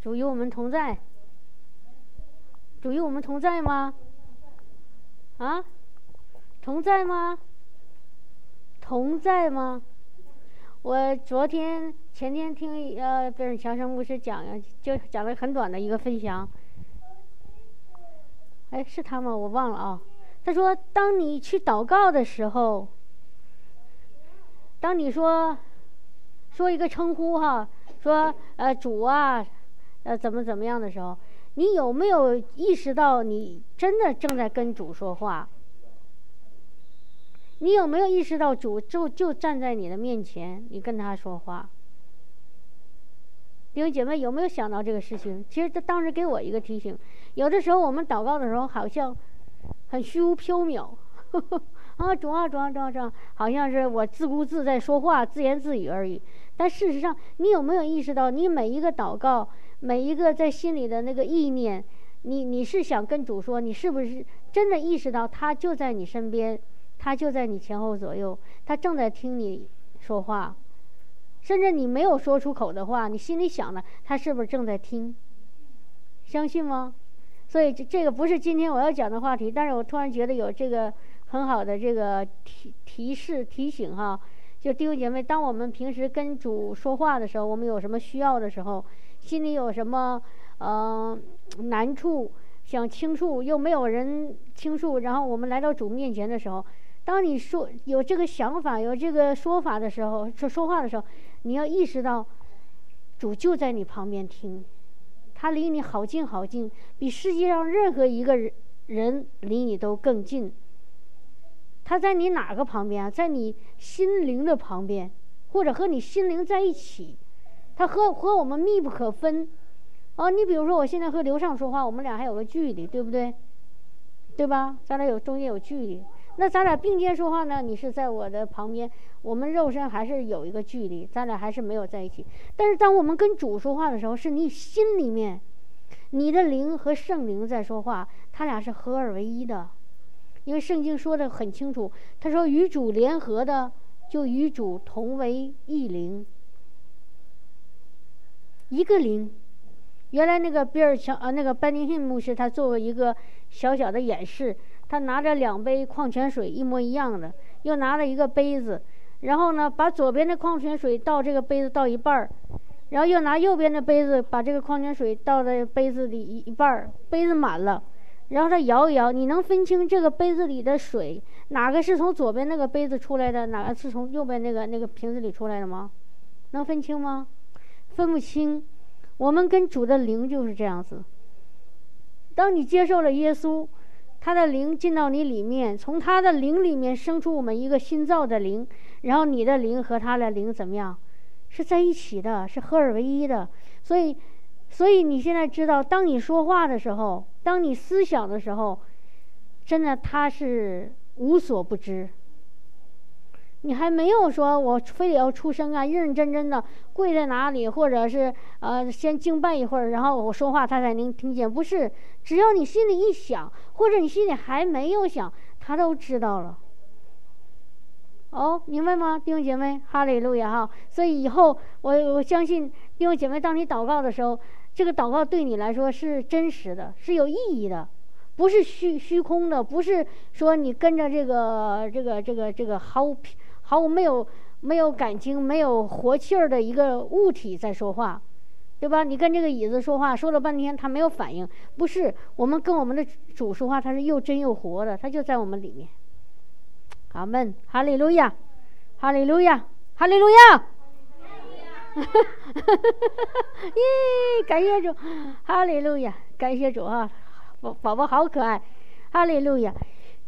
主与我们同在。主与我们同在吗？啊？同在吗？同在吗？我昨天、前天听呃，贝尔强生牧师讲呀，就讲了很短的一个分享。哎，是他吗？我忘了啊。他说：“当你去祷告的时候，当你说说一个称呼哈，说呃主啊，呃怎么怎么样的时候，你有没有意识到你真的正在跟主说话？你有没有意识到主就就站在你的面前，你跟他说话？弟兄姐妹有没有想到这个事情？其实他当时给我一个提醒，有的时候我们祷告的时候好像。”很虚无缥缈，啊，主啊，主啊，主啊，主啊，好像是我自顾自在说话，自言自语而已。但事实上，你有没有意识到，你每一个祷告，每一个在心里的那个意念，你你是想跟主说，你是不是真的意识到他就在你身边，他就在你前后左右，他正在听你说话，甚至你没有说出口的话，你心里想的，他是不是正在听？相信吗？所以这这个不是今天我要讲的话题，但是我突然觉得有这个很好的这个提提示提醒哈，就弟兄姐妹，当我们平时跟主说话的时候，我们有什么需要的时候，心里有什么嗯难处想倾诉又没有人倾诉，然后我们来到主面前的时候，当你说有这个想法有这个说法的时候，说说话的时候，你要意识到主就在你旁边听。他离你好近好近，比世界上任何一个人人离你都更近。他在你哪个旁边啊？在你心灵的旁边，或者和你心灵在一起。他和和我们密不可分。哦，你比如说，我现在和刘畅说话，我们俩还有个距离，对不对？对吧？咱俩有中间有距离。那咱俩并肩说话呢？你是在我的旁边，我们肉身还是有一个距离，咱俩还是没有在一起。但是当我们跟主说话的时候，是你心里面，你的灵和圣灵在说话，他俩是合二为一的。因为圣经说的很清楚，他说与主联合的，就与主同为一灵，一个零。原来那个比尔乔啊，那个班尼逊牧师，他做过一个小小的演示。他拿着两杯矿泉水一模一样的，又拿了一个杯子，然后呢，把左边的矿泉水倒这个杯子倒一半儿，然后又拿右边的杯子把这个矿泉水倒在杯子里一一半儿，杯子满了，然后他摇一摇，你能分清这个杯子里的水哪个是从左边那个杯子出来的，哪个是从右边那个那个瓶子里出来的吗？能分清吗？分不清。我们跟主的灵就是这样子。当你接受了耶稣。他的灵进到你里面，从他的灵里面生出我们一个新造的灵，然后你的灵和他的灵怎么样？是在一起的，是合二为一的。所以，所以你现在知道，当你说话的时候，当你思想的时候，真的他是无所不知。你还没有说，我非得要出声啊，认认真真的跪在哪里，或者是呃先敬拜一会儿，然后我说话他才能听见。不是，只要你心里一想，或者你心里还没有想，他都知道了。哦，明白吗，弟兄姐妹？哈利路亚哈！所以以后我我相信弟兄姐妹，当你祷告的时候，这个祷告对你来说是真实的，是有意义的，不是虚虚空的，不是说你跟着这个这个这个这个毫无。毫无没有没有感情、没有活气儿的一个物体在说话，对吧？你跟这个椅子说话，说了半天它没有反应，不是我们跟我们的主说话，它是又真又活的，它就在我们里面。阿门，哈利路亚，哈利路亚，哈利路亚。哈哈哈哈哈！咦，感谢主，哈利路亚，感谢主啊，宝宝宝好可爱，哈利路亚。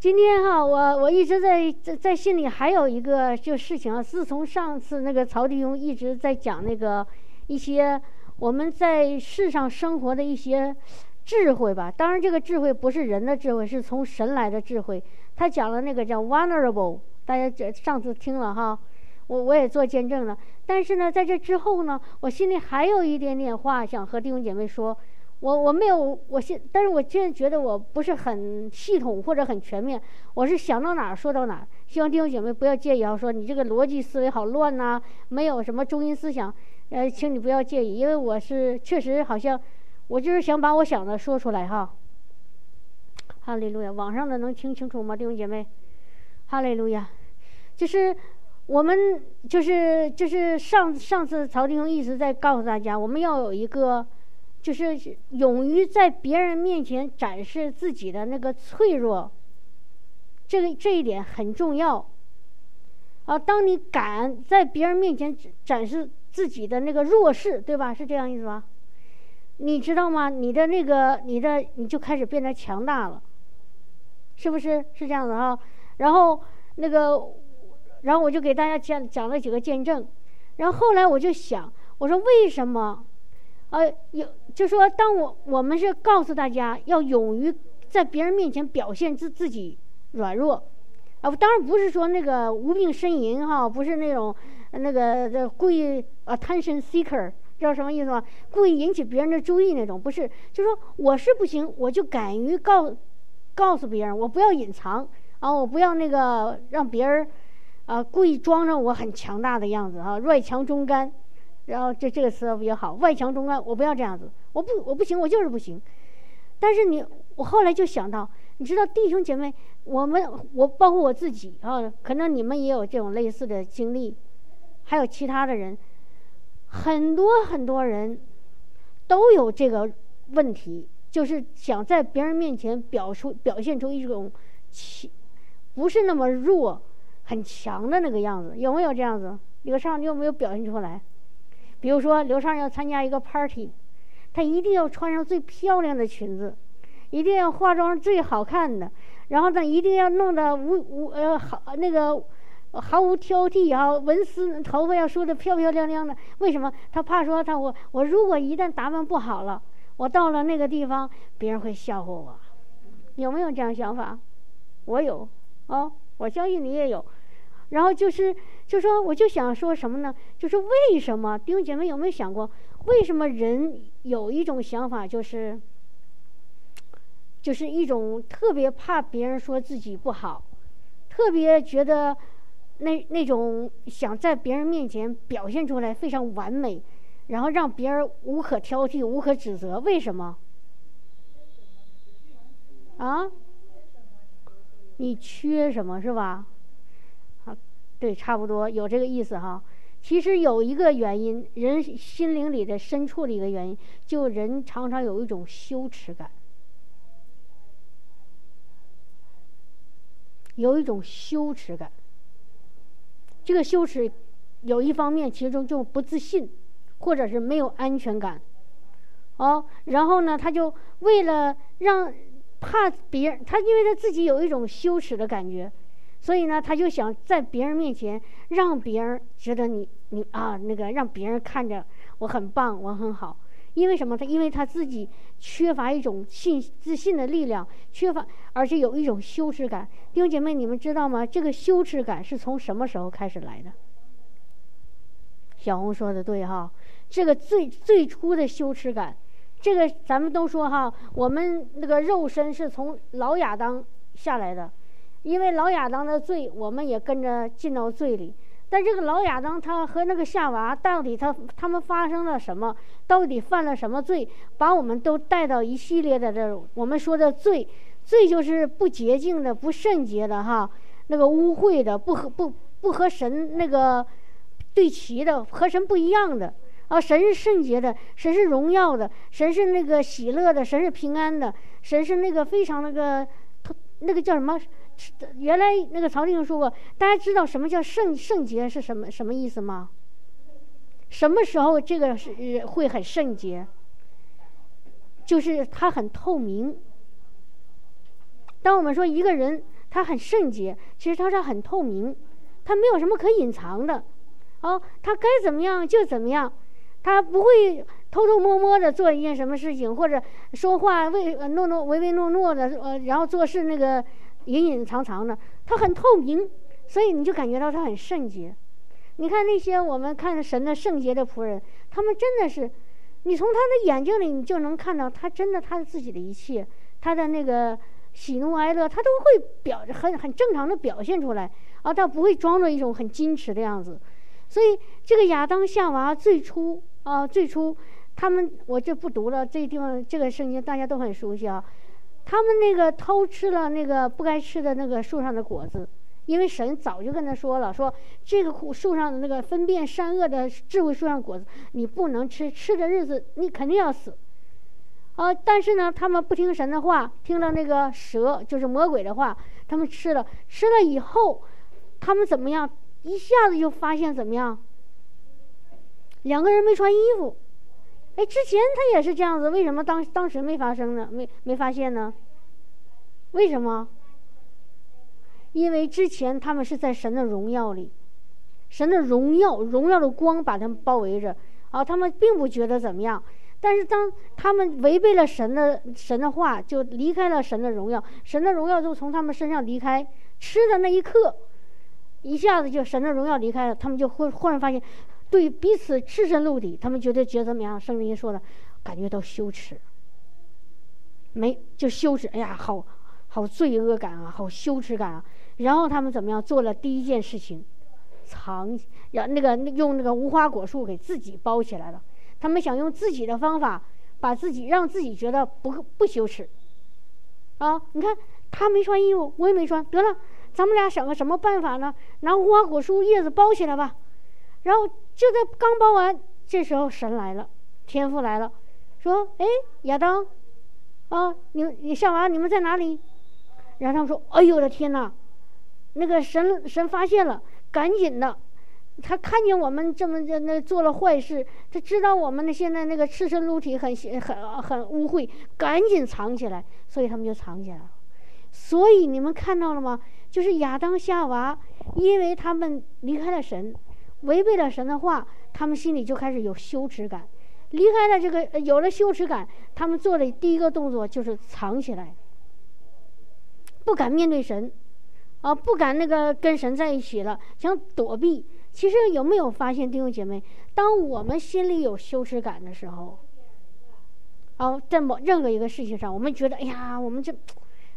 今天哈，我我一直在在在心里还有一个就事情啊。自从上次那个曹弟兄一直在讲那个一些我们在世上生活的一些智慧吧。当然，这个智慧不是人的智慧，是从神来的智慧。他讲了那个叫 vulnerable，大家这上次听了哈，我我也做见证了。但是呢，在这之后呢，我心里还有一点点话想和弟兄姐妹说。我我没有，我现，但是我现在觉得我不是很系统或者很全面，我是想到哪儿说到哪儿。希望弟兄姐妹不要介意啊，说你这个逻辑思维好乱呐，没有什么中心思想，呃，请你不要介意，因为我是确实好像，我就是想把我想的说出来哈。哈利路亚，网上的能听清楚吗，弟兄姐妹？哈利路亚，就是我们就是就是上上次曹弟兄一直在告诉大家，我们要有一个，就是勇于在别人面前展示自己的那个脆弱。这个这一点很重要，啊，当你敢在别人面前展示自己的那个弱势，对吧？是这样意思吧？你知道吗？你的那个，你的你就开始变得强大了，是不是？是这样子哈。然后那个，然后我就给大家讲讲了几个见证，然后后来我就想，我说为什么？呃，有就说当我我们是告诉大家要勇于在别人面前表现自自己。软弱，啊，当然不是说那个无病呻吟哈，不是那种那个这故意 attention seeker，知道什么意思吗？故意引起别人的注意那种，不是，就说我是不行，我就敢于告告诉别人，我不要隐藏啊，我不要那个让别人啊故意装着我很强大的样子啊，外强中干，然后这这个词比较好，外强中干，我不要这样子，我不我不行，我就是不行。但是你我后来就想到。你知道弟兄姐妹，我们我包括我自己啊，可能你们也有这种类似的经历，还有其他的人，很多很多人都有这个问题，就是想在别人面前表出表现出一种强，不是那么弱，很强的那个样子，有没有这样子？刘畅，你有没有表现出来？比如说刘畅要参加一个 party，他一定要穿上最漂亮的裙子。一定要化妆最好看的，然后呢，一定要弄得无无呃好那个毫无挑剔啊，纹丝头发要梳得漂漂亮亮的。为什么？他怕说他我我如果一旦打扮不好了，我到了那个地方，别人会笑话我。有没有这样想法？我有哦，我相信你也有。然后就是，就说我就想说什么呢？就是为什么弟兄姐妹有没有想过，为什么人有一种想法就是？就是一种特别怕别人说自己不好，特别觉得那那种想在别人面前表现出来非常完美，然后让别人无可挑剔、无可指责。为什么？啊？你缺什么是吧？对，差不多有这个意思哈。其实有一个原因，人心灵里的深处的一个原因，就人常常有一种羞耻感。有一种羞耻感，这个羞耻有一方面，其中就不自信，或者是没有安全感，哦，然后呢，他就为了让怕别人，他因为他自己有一种羞耻的感觉，所以呢，他就想在别人面前让别人觉得你你啊那个让别人看着我很棒，我很好。因为什么？他因为他自己缺乏一种信自信的力量，缺乏，而且有一种羞耻感。弟兄姐妹，你们知道吗？这个羞耻感是从什么时候开始来的？小红说的对哈，这个最最初的羞耻感，这个咱们都说哈，我们那个肉身是从老亚当下来的，因为老亚当的罪，我们也跟着进到罪里。但这个老亚当他和那个夏娃到底他他们发生了什么？到底犯了什么罪？把我们都带到一系列的这我们说的罪，罪就是不洁净的、不圣洁的哈，那个污秽的、不和不不和神那个对齐的、和神不一样的啊！神是圣洁的，神是荣耀的，神是那个喜乐的，神是平安的，神是那个非常那个那个叫什么？原来那个曹定说过，大家知道什么叫圣圣洁是什么什么意思吗？什么时候这个是会很圣洁？就是他很透明。当我们说一个人他很圣洁，其实他是很透明，他没有什么可隐藏的。哦，他该怎么样就怎么样，他不会偷偷摸摸的做一件什么事情，或者说话唯诺诺唯唯诺诺的，呃，然后做事那个。隐隐藏藏的，他很透明，所以你就感觉到他很圣洁。你看那些我们看神的圣洁的仆人，他们真的是，你从他的眼睛里，你就能看到他真的他的自己的一切，他的那个喜怒哀乐，他都会表很很正常的表现出来。啊，他不会装作一种很矜持的样子。所以这个亚当夏娃最初啊，最初他们我就不读了，这个地方这个圣经大家都很熟悉啊。他们那个偷吃了那个不该吃的那个树上的果子，因为神早就跟他说了，说这个树上的那个分辨善恶的智慧树上果子你不能吃，吃的日子你肯定要死。啊！但是呢，他们不听神的话，听了那个蛇，就是魔鬼的话，他们吃了。吃了以后，他们怎么样？一下子就发现怎么样？两个人没穿衣服。哎，之前他也是这样子，为什么当当时没发生呢？没没发现呢？为什么？因为之前他们是在神的荣耀里，神的荣耀、荣耀的光把他们包围着，啊，他们并不觉得怎么样。但是当他们违背了神的神的话，就离开了神的荣耀，神的荣耀就从他们身上离开。吃的那一刻，一下子就神的荣耀离开了，他们就忽忽然发现，对彼此赤身露体，他们觉得觉得怎么样？圣经说的，感觉到羞耻，没就羞耻。哎呀，好好罪恶感啊，好羞耻感啊。然后他们怎么样？做了第一件事情，藏，要那个用那个无花果树给自己包起来了。他们想用自己的方法，把自己让自己觉得不不羞耻，啊！你看他没穿衣服，我也没穿，得了，咱们俩想个什么办法呢？拿无花果树叶子包起来吧。然后就在刚包完，这时候神来了，天父来了，说：“哎，亚当，啊，你你夏娃，你们在哪里？”然后他们说：“哎呦我的天哪！”那个神神发现了，赶紧的。他看见我们这么在那做了坏事，他知道我们的现在那个赤身露体很很很污秽，赶紧藏起来，所以他们就藏起来了。所以你们看到了吗？就是亚当夏娃，因为他们离开了神，违背了神的话，他们心里就开始有羞耻感。离开了这个有了羞耻感，他们做的第一个动作就是藏起来，不敢面对神，啊，不敢那个跟神在一起了，想躲避。其实有没有发现弟兄姐妹，当我们心里有羞耻感的时候，哦，在某任何一个事情上，我们觉得哎呀，我们这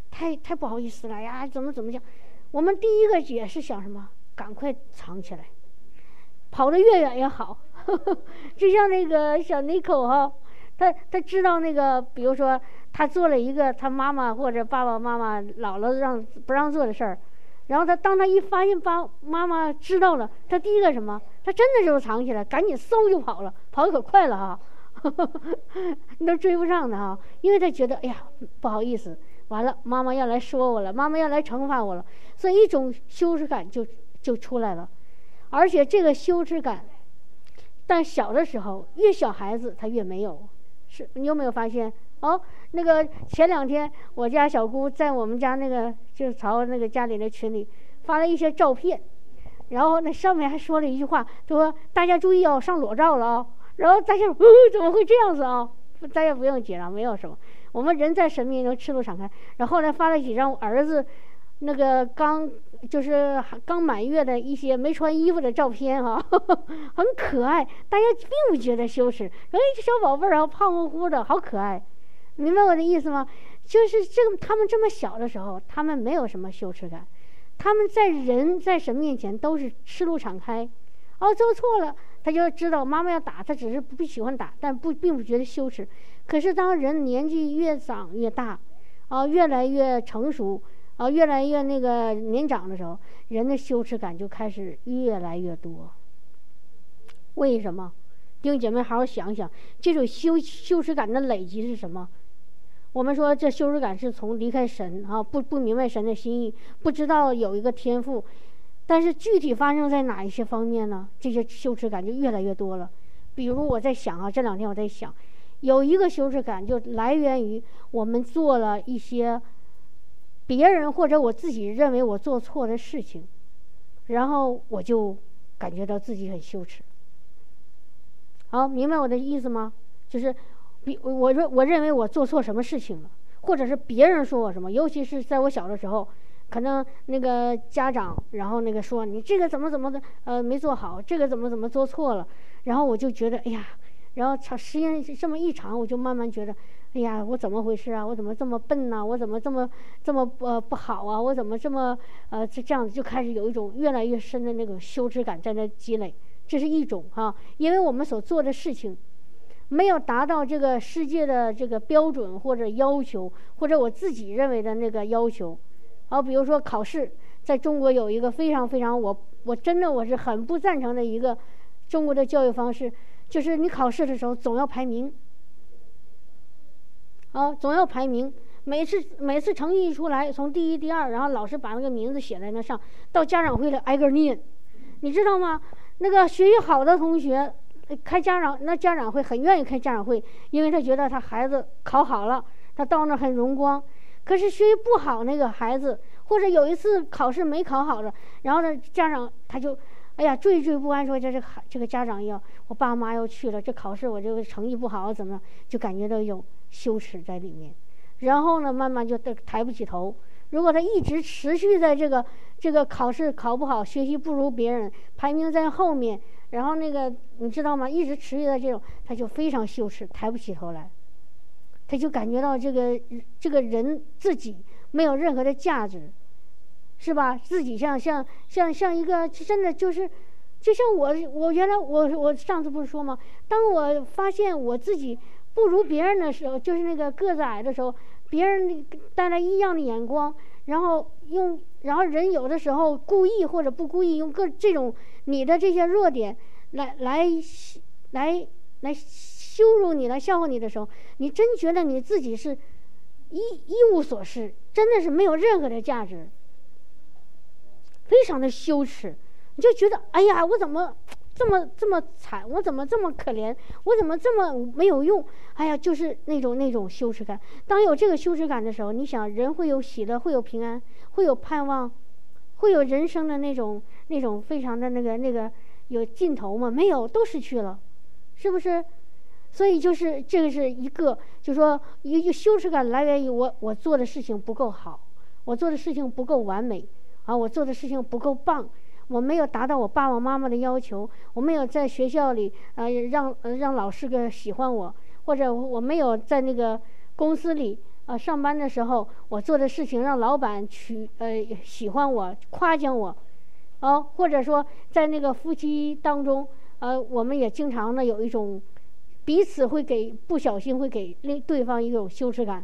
太太不好意思了呀，怎么怎么讲？我们第一个也是想什么？赶快藏起来，跑得越远越好。就像那个小妮可哈，他他知道那个，比如说他做了一个他妈妈或者爸爸妈妈姥姥让不让做的事儿。然后他当他一发现爸妈妈知道了，他第一个什么？他真的就藏起来，赶紧嗖就跑了，跑得可快了哈，你都追不上他哈，因为他觉得哎呀不好意思，完了妈妈要来说我了，妈妈要来惩罚我了，所以一种羞耻感就就出来了，而且这个羞耻感，但小的时候越小孩子他越没有，是你有没有发现？哦，那个前两天我家小姑在我们家那个就是朝那个家里的群里发了一些照片，然后那上面还说了一句话，说大家注意哦，上裸照了啊。然后大家说，怎么会这样子啊？大家不用紧张，没有什么。我们人在神面前赤裸敞开。然后后来发了几张我儿子那个刚就是刚满月的一些没穿衣服的照片哈，很可爱，大家并不觉得羞耻。哎，这小宝贝儿啊，胖乎乎的，好可爱。明白我的意思吗？就是这个，他们这么小的时候，他们没有什么羞耻感，他们在人在神面前都是赤露敞开。哦，做错了，他就知道妈妈要打他，只是不喜欢打，但不并不觉得羞耻。可是当人年纪越长越大，啊，越来越成熟，啊，越来越那个年长的时候，人的羞耻感就开始越来越多。为什么？弟兄姐妹，好好想想，这种羞羞耻感的累积是什么？我们说这羞耻感是从离开神啊，不不明白神的心意，不知道有一个天赋，但是具体发生在哪一些方面呢？这些羞耻感就越来越多了。比如我在想啊，这两天我在想，有一个羞耻感就来源于我们做了一些别人或者我自己认为我做错的事情，然后我就感觉到自己很羞耻。好，明白我的意思吗？就是。比我认我认为我做错什么事情了，或者是别人说我什么，尤其是在我小的时候，可能那个家长，然后那个说你这个怎么怎么的，呃，没做好，这个怎么怎么做错了，然后我就觉得，哎呀，然后长时间这么一长，我就慢慢觉得，哎呀，我怎么回事啊？我怎么这么笨呢？我怎么这么这么呃不好啊？我怎么这么呃这这样子就开始有一种越来越深的那种羞耻感在那积累。这是一种哈，因为我们所做的事情没有达到这个世界的这个标准或者要求，或者我自己认为的那个要求。好，比如说考试，在中国有一个非常非常我我真的我是很不赞成的一个中国的教育方式，就是你考试的时候总要排名，啊，总要排名。每次每次成绩一出来，从第一、第二，然后老师把那个名字写在那上，到家长会来挨个念，你知道吗？那个学习好的同学开家长，那家长会很愿意开家长会，因为他觉得他孩子考好了，他到那很荣光。可是学习不好那个孩子，或者有一次考试没考好了，然后呢，家长他就，哎呀，惴惴不安，说这这孩这个家长要我爸妈要去了，这考试我这个成绩不好怎么，就感觉到一种羞耻在里面，然后呢，慢慢就抬不起头。如果他一直持续在这个这个考试考不好，学习不如别人，排名在后面，然后那个你知道吗？一直持续在这种，他就非常羞耻，抬不起头来。他就感觉到这个这个人自己没有任何的价值，是吧？自己像像像像一个真的就是，就像我我原来我我上次不是说吗？当我发现我自己不如别人的时候，就是那个个子矮的时候，别人带来异样的眼光，然后用然后人有的时候故意或者不故意用各这种你的这些弱点来来来来。羞辱你来，笑话你的时候，你真觉得你自己是一一无所事，真的是没有任何的价值，非常的羞耻。你就觉得，哎呀，我怎么这么这么惨？我怎么这么可怜？我怎么这么没有用？哎呀，就是那种那种羞耻感。当有这个羞耻感的时候，你想，人会有喜乐，会有平安，会有盼望，会有人生的那种那种非常的那个那个有尽头吗？没有，都失去了，是不是？所以就是这个是一个，就说一个羞耻感来源于我我做的事情不够好，我做的事情不够完美，啊，我做的事情不够棒，我没有达到我爸爸妈妈的要求，我没有在学校里呃让让老师个喜欢我，或者我没有在那个公司里啊上班的时候，我做的事情让老板取呃喜欢我夸奖我，啊，或者说在那个夫妻当中，呃，我们也经常呢有一种。彼此会给不小心会给另对方一种羞耻感，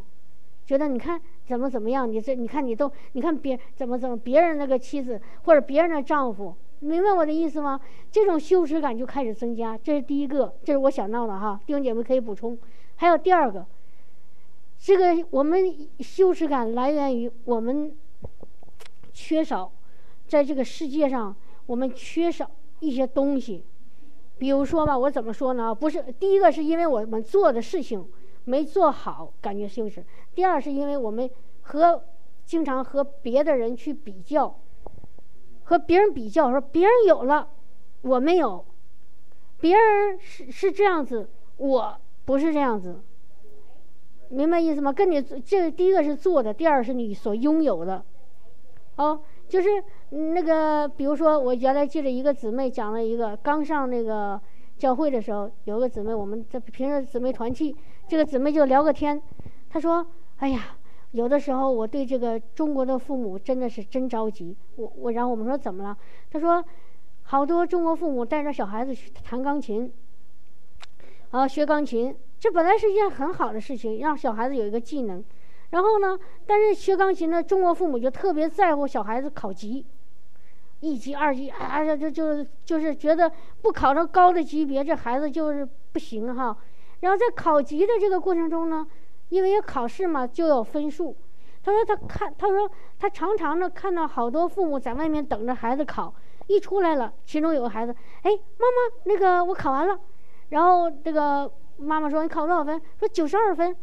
觉得你看怎么怎么样，你这你看你都你看别怎么怎么别人那个妻子或者别人的丈夫，明白我的意思吗？这种羞耻感就开始增加，这是第一个，这是我想到的哈。弟兄姐妹可以补充。还有第二个，这个我们羞耻感来源于我们缺少，在这个世界上我们缺少一些东西。比如说吧，我怎么说呢？不是第一个，是因为我们做的事情没做好，感觉羞耻；第二，是因为我们和经常和别的人去比较，和别人比较，说别人有了，我没有；别人是是这样子，我不是这样子。明白意思吗？跟你这第一个是做的，第二是你所拥有的。哦，就是。那个，比如说，我原来记得一个姊妹讲了一个，刚上那个教会的时候，有个姊妹，我们在平时姊妹团契，这个姊妹就聊个天，她说：“哎呀，有的时候我对这个中国的父母真的是真着急。”我我然后我们说怎么了？他说：“好多中国父母带着小孩子去弹钢琴，啊，学钢琴，这本来是一件很好的事情，让小孩子有一个技能。然后呢，但是学钢琴的中国父母就特别在乎小孩子考级。”一级、二级，哎呀，就就就是觉得不考到高的级别，这孩子就是不行哈。然后在考级的这个过程中呢，因为要考试嘛，就要分数。他说他看，他说他常常的看到好多父母在外面等着孩子考，一出来了，其中有个孩子，哎，妈妈，那个我考完了。然后这个妈妈说你考多少分？说九十二分。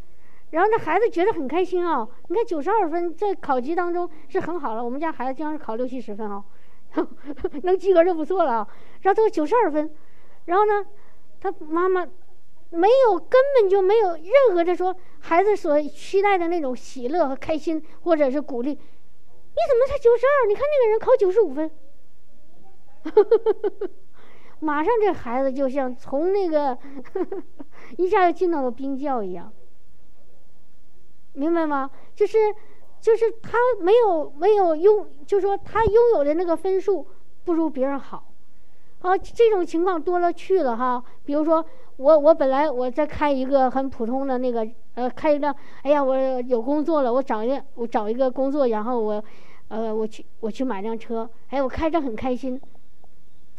然后那孩子觉得很开心啊，你看九十二分在考级当中是很好了。我们家孩子经常是考六七十分啊。能及格就不错了啊！然后他说九十二分，然后呢，他妈妈没有根本就没有任何的说孩子所期待的那种喜乐和开心，或者是鼓励。你怎么才九十二？你看那个人考九十五分。马上这孩子就像从那个 一下就进到了冰窖一样，明白吗？就是就是他没有没有拥，就说他拥有的那个分数不如别人好。啊，这种情况多了去了哈。比如说，我我本来我在开一个很普通的那个呃，开一辆，哎呀，我有工作了，我找一个我找一个工作，然后我，呃，我去我去买辆车，哎，我开着很开心，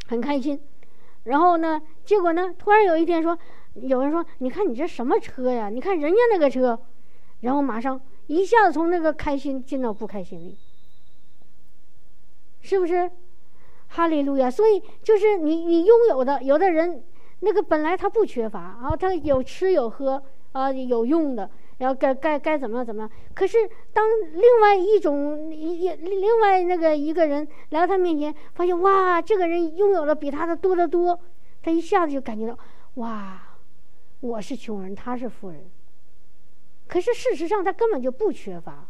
很开心。然后呢，结果呢，突然有一天说，有人说，你看你这什么车呀？你看人家那个车，然后马上一下子从那个开心进到不开心里，是不是？哈利路亚！所以就是你，你拥有的，有的人那个本来他不缺乏啊，他有吃有喝啊，有用的，然后该该该怎么样怎么样。可是当另外一种一另外那个一个人来到他面前，发现哇，这个人拥有的比他的多得多，他一下子就感觉到哇，我是穷人，他是富人。可是事实上他根本就不缺乏，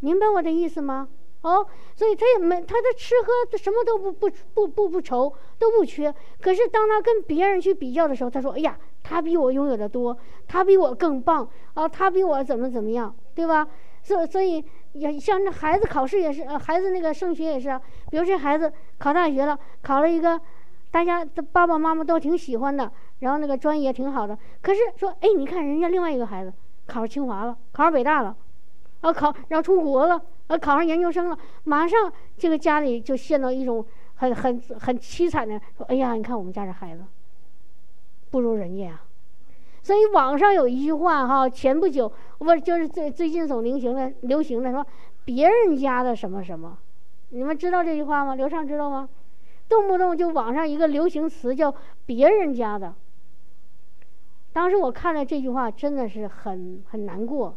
明白我的意思吗？哦，所以他也没他的吃喝什么都不不不不不愁都不缺。可是当他跟别人去比较的时候，他说：“哎呀，他比我拥有的多，他比我更棒啊，他比我怎么怎么样，对吧？”所所以也像那孩子考试也是，呃，孩子那个升学也是。比如这孩子考大学了，考了一个大家的爸爸妈妈都挺喜欢的，然后那个专业挺好的。可是说，哎，你看人家另外一个孩子考上清华了，考上北大了，啊，考然后出国了。呃，考上研究生了，马上这个家里就陷到一种很很很凄惨的说：“哎呀，你看我们家这孩子不如人家呀。”所以网上有一句话哈，前不久不就是最最近总流行的流行的说别人家的什么什么，你们知道这句话吗？刘畅知道吗？动不动就网上一个流行词叫别人家的。当时我看了这句话，真的是很很难过。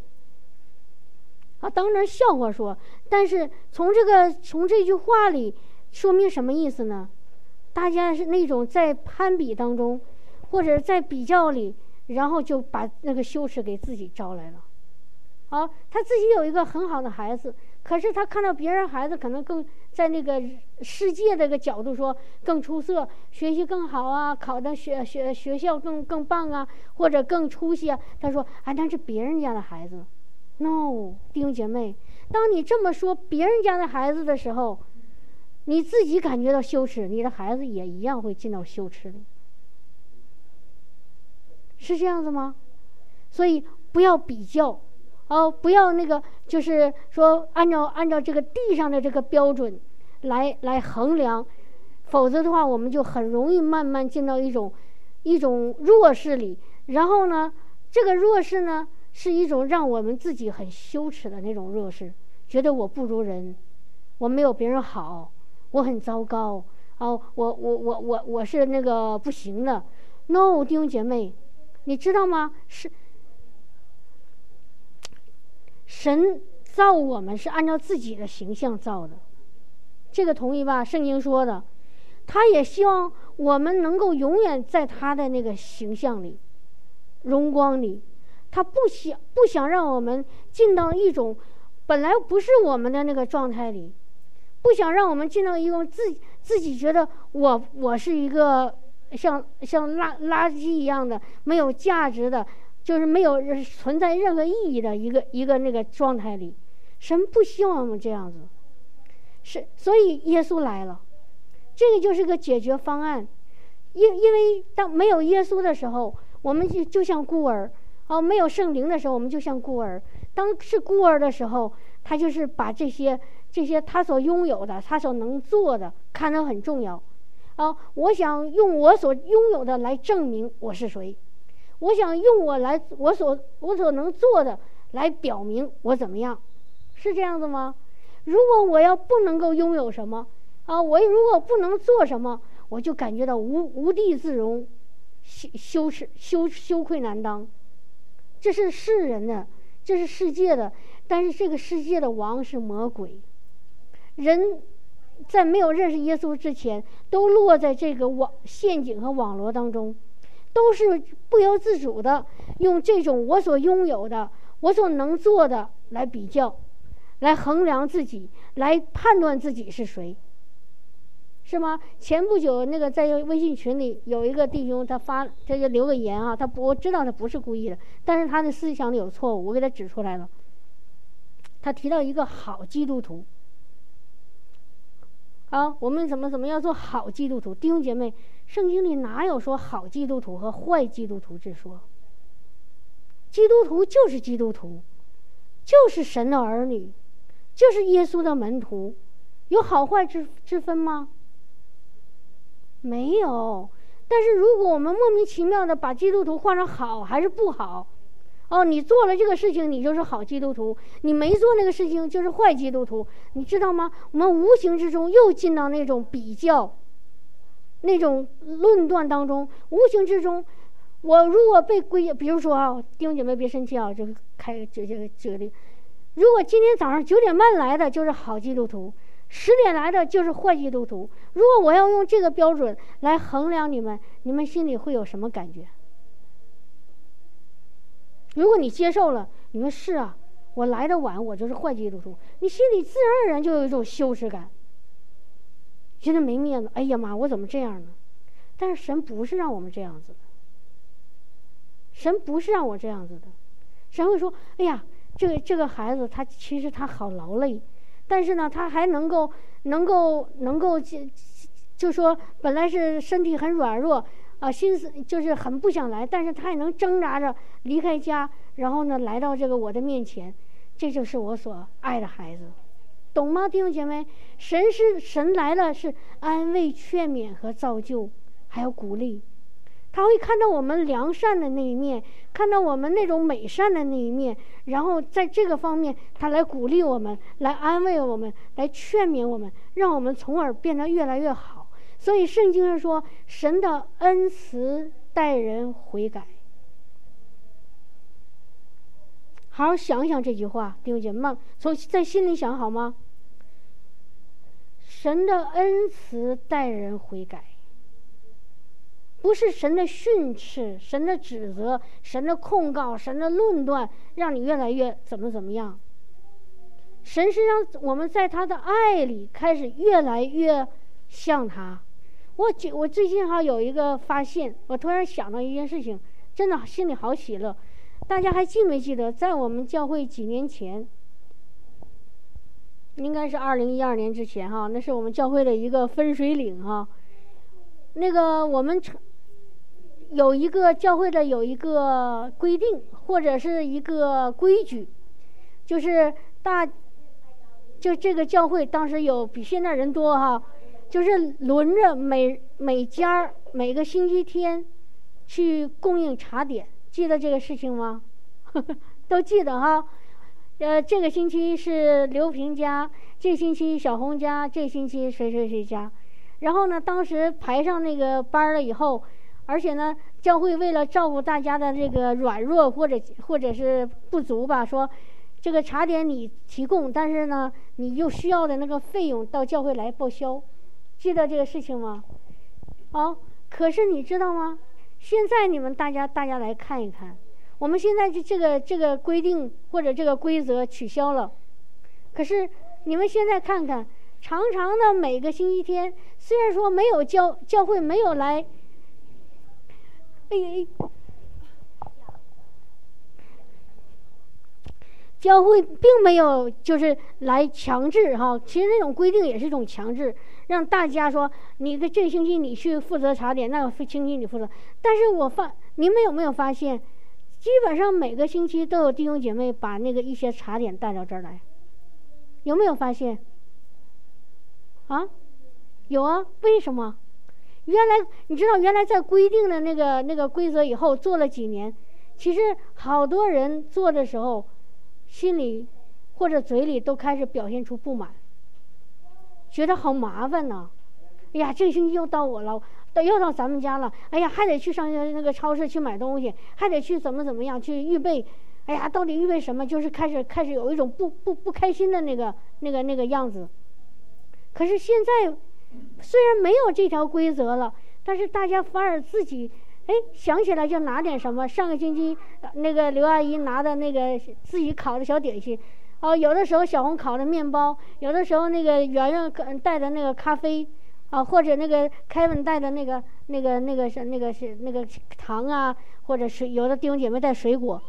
啊，当然笑话说，但是从这个从这句话里说明什么意思呢？大家是那种在攀比当中，或者在比较里，然后就把那个羞耻给自己招来了。好，他自己有一个很好的孩子，可是他看到别人孩子可能更在那个世界这个角度说更出色，学习更好啊，考的学学学校更更棒啊，或者更出息啊。他说啊，那是别人家的孩子。no，弟兄姐妹，当你这么说别人家的孩子的时候，你自己感觉到羞耻，你的孩子也一样会进到羞耻里，是这样子吗？所以不要比较，哦，不要那个，就是说按照按照这个地上的这个标准来来衡量，否则的话，我们就很容易慢慢进到一种一种弱势里，然后呢，这个弱势呢。是一种让我们自己很羞耻的那种弱势，觉得我不如人，我没有别人好，我很糟糕，哦，我我我我我是那个不行的。No，弟兄姐妹，你知道吗？是神造我们是按照自己的形象造的，这个同意吧？圣经说的，他也希望我们能够永远在他的那个形象里、荣光里。他不想不想让我们进到一种本来不是我们的那个状态里，不想让我们进到一种自自己觉得我我是一个像像垃垃圾一样的没有价值的，就是没有存在任何意义的一个一个那个状态里。神不希望我们这样子，是所以耶稣来了，这个就是个解决方案。因因为当没有耶稣的时候，我们就就像孤儿。哦，没有圣灵的时候，我们就像孤儿；当是孤儿的时候，他就是把这些、这些他所拥有的、他所能做的看得很重要。啊，我想用我所拥有的来证明我是谁，我想用我来我所我所能做的来表明我怎么样，是这样子吗？如果我要不能够拥有什么，啊，我如果不能做什么，我就感觉到无无地自容，羞羞耻羞羞愧难当。这是世人的，这是世界的，但是这个世界的王是魔鬼。人在没有认识耶稣之前，都落在这个网陷阱和网络当中，都是不由自主的用这种我所拥有的、我所能做的来比较，来衡量自己，来判断自己是谁。是吗？前不久那个在微信群里有一个弟兄，他发他就留个言啊，他不我知道他不是故意的，但是他的思想里有错误，我给他指出来了。他提到一个好基督徒，啊，我们怎么怎么要做好基督徒？弟兄姐妹，圣经里哪有说好基督徒和坏基督徒之说？基督徒就是基督徒，就是神的儿女，就是耶稣的门徒，有好坏之之分吗？没有，但是如果我们莫名其妙的把基督徒换成好还是不好，哦，你做了这个事情，你就是好基督徒；你没做那个事情，就是坏基督徒。你知道吗？我们无形之中又进到那种比较、那种论断当中。无形之中，我如果被归，比如说啊，弟兄姐妹别生气啊，就开举这个举个例，如果今天早上九点半来的就是好基督徒。十点来的就是坏基督徒。如果我要用这个标准来衡量你们，你们心里会有什么感觉？如果你接受了，你说是啊，我来的晚，我就是坏基督徒，你心里自然而然就有一种羞耻感，觉得没面子。哎呀妈，我怎么这样呢？但是神不是让我们这样子的，神不是让我这样子的，神会说：哎呀，这个这个孩子他其实他好劳累。但是呢，他还能够能够能够就就说本来是身体很软弱啊，心思就是很不想来，但是他也能挣扎着离开家，然后呢来到这个我的面前，这就是我所爱的孩子，懂吗，弟兄姐妹？神是神来了，是安慰、劝勉和造就，还有鼓励。他会看到我们良善的那一面，看到我们那种美善的那一面，然后在这个方面，他来鼓励我们，来安慰我们，来劝勉我们，让我们从而变得越来越好。所以圣经上说，神的恩慈待人悔改。好好想想这句话，弟兄姐妹，从在心里想好吗？神的恩慈待人悔改。不是神的训斥、神的指责、神的控告、神的论断，让你越来越怎么怎么样。神是让我们在他的爱里开始越来越像他。我我最近哈有一个发现，我突然想到一件事情，真的心里好喜乐。大家还记没记得，在我们教会几年前，应该是二零一二年之前哈，那是我们教会的一个分水岭哈。那个我们成。有一个教会的有一个规定或者是一个规矩，就是大，就这个教会当时有比现在人多哈，就是轮着每每家每个星期天去供应茶点，记得这个事情吗？都记得哈。呃，这个星期是刘平家，这星期小红家，这星期谁谁谁家。然后呢，当时排上那个班了以后。而且呢，教会为了照顾大家的这个软弱或者或者是不足吧，说这个茶点你提供，但是呢，你又需要的那个费用到教会来报销，记得这个事情吗？啊，可是你知道吗？现在你们大家大家来看一看，我们现在这这个这个规定或者这个规则取消了，可是你们现在看看，常常的每个星期天，虽然说没有教教会没有来。哎哎，教会并没有就是来强制哈，其实那种规定也是一种强制，让大家说你的这星期你去负责茶点，那个星期你负责。但是我发，你们有没有发现，基本上每个星期都有弟兄姐妹把那个一些茶点带到这儿来，有没有发现？啊，有啊，为什么？原来你知道，原来在规定的那个那个规则以后做了几年，其实好多人做的时候，心里或者嘴里都开始表现出不满，觉得好麻烦呢。哎呀，这个星期又到我了，到又到咱们家了。哎呀，还得去上那个超市去买东西，还得去怎么怎么样去预备。哎呀，到底预备什么？就是开始开始有一种不不不开心的那个那个那个样子。可是现在。虽然没有这条规则了，但是大家反而自己哎想起来就拿点什么。上个星期那个刘阿姨拿的那个自己烤的小点心，哦，有的时候小红烤的面包，有的时候那个圆圆带的那个咖啡，啊，或者那个凯文带的那个、那个、那个是那个是那个糖啊，或者是有的弟兄姐妹带水果。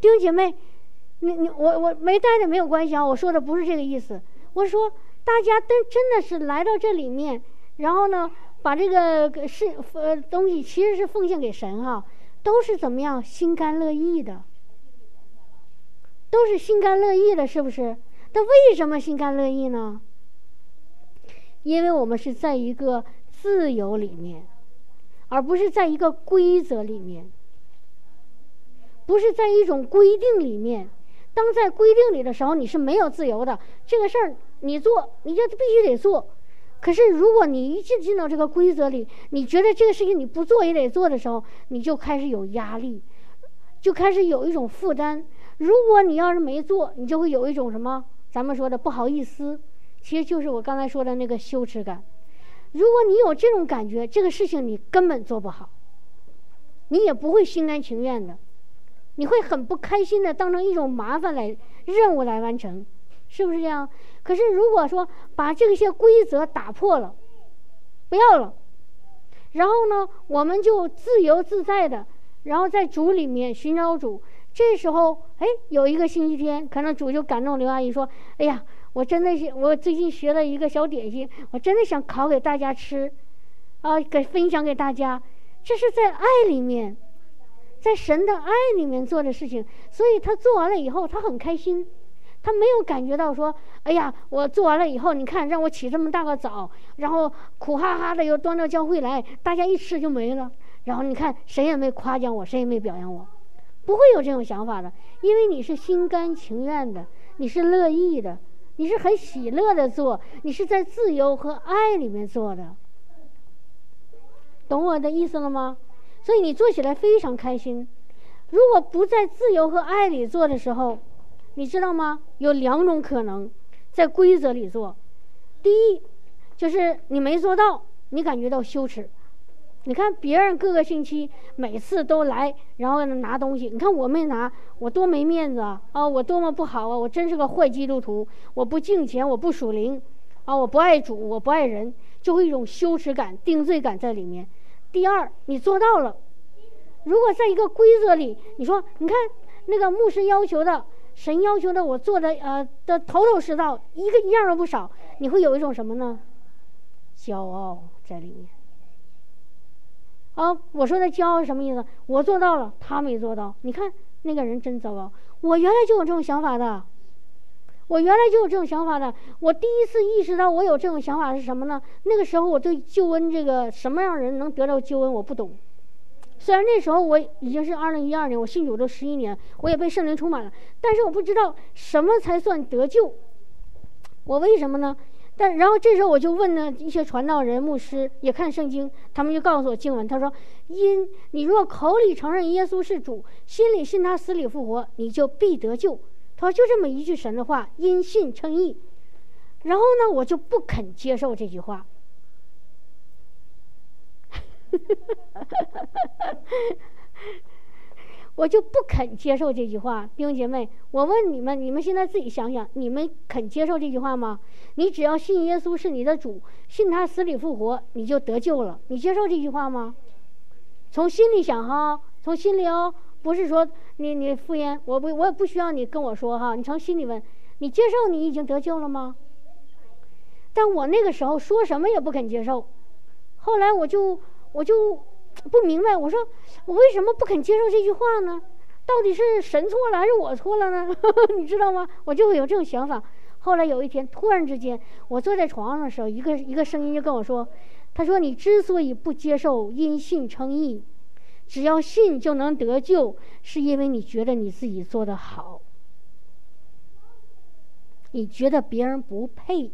弟兄姐妹，你你我我没带的没有关系啊，我说的不是这个意思。我说大家都真的是来到这里面，然后呢，把这个是呃东西其实是奉献给神哈，都是怎么样心甘乐意的，都是心甘乐意的，是不是？那为什么心甘乐意呢？因为我们是在一个自由里面，而不是在一个规则里面，不是在一种规定里面。当在规定里的时候，你是没有自由的。这个事儿你做，你就必须得做。可是如果你一进进到这个规则里，你觉得这个事情你不做也得做的时候，你就开始有压力，就开始有一种负担。如果你要是没做，你就会有一种什么？咱们说的不好意思。其实就是我刚才说的那个羞耻感。如果你有这种感觉，这个事情你根本做不好，你也不会心甘情愿的，你会很不开心的当成一种麻烦来任务来完成，是不是这样？可是如果说把这些规则打破了，不要了，然后呢，我们就自由自在的，然后在主里面寻找主。这时候，哎，有一个星期天，可能主就感动刘阿姨说：“哎呀。”我真的是，我最近学了一个小点心，我真的想烤给大家吃，啊，给分享给大家。这是在爱里面，在神的爱里面做的事情，所以他做完了以后，他很开心，他没有感觉到说，哎呀，我做完了以后，你看让我起这么大个早，然后苦哈哈的又端到教会来，大家一吃就没了，然后你看谁也没夸奖我，谁也没表扬我，不会有这种想法的，因为你是心甘情愿的，你是乐意的。你是很喜乐的做，你是在自由和爱里面做的，懂我的意思了吗？所以你做起来非常开心。如果不在自由和爱里做的时候，你知道吗？有两种可能，在规则里做。第一，就是你没做到，你感觉到羞耻。你看别人各个星期每次都来，然后拿东西。你看我没拿，我多没面子啊！啊，我多么不好啊！我真是个坏基督徒，我不敬钱，我不属灵，啊，我不爱主，我不爱人，就会一种羞耻感、定罪感在里面。第二，你做到了。如果在一个规则里，你说，你看那个牧师要求的、神要求的，我做的呃的头头是道，一个一样都不少，你会有一种什么呢？骄傲在里面。啊，我说的骄傲是什么意思？我做到了，他没做到。你看那个人真糟糕。我原来就有这种想法的，我原来就有这种想法的。我第一次意识到我有这种想法是什么呢？那个时候我对救恩这个什么样人能得到救恩我不懂。虽然那时候我已经是二零一二年，我信主都十一年，我也被圣灵充满了，但是我不知道什么才算得救。我为什么呢？但然后这时候我就问了一些传道人、牧师，也看圣经，他们就告诉我经文，他说：因你若口里承认耶稣是主，心里信他死里复活，你就必得救。他说就这么一句神的话，因信称义。然后呢，我就不肯接受这句话。我就不肯接受这句话，弟兄姐妹，我问你们，你们现在自己想想，你们肯接受这句话吗？你只要信耶稣是你的主，信他死里复活，你就得救了。你接受这句话吗？从心里想哈，从心里哦，不是说你你敷衍，我不我也不需要你跟我说哈，你从心里问，你接受你已经得救了吗？但我那个时候说什么也不肯接受，后来我就我就。不明白，我说我为什么不肯接受这句话呢？到底是神错了还是我错了呢？你知道吗？我就会有这种想法。后来有一天，突然之间，我坐在床上的时候，一个一个声音就跟我说：“他说你之所以不接受因信称义，只要信就能得救，是因为你觉得你自己做得好，你觉得别人不配。”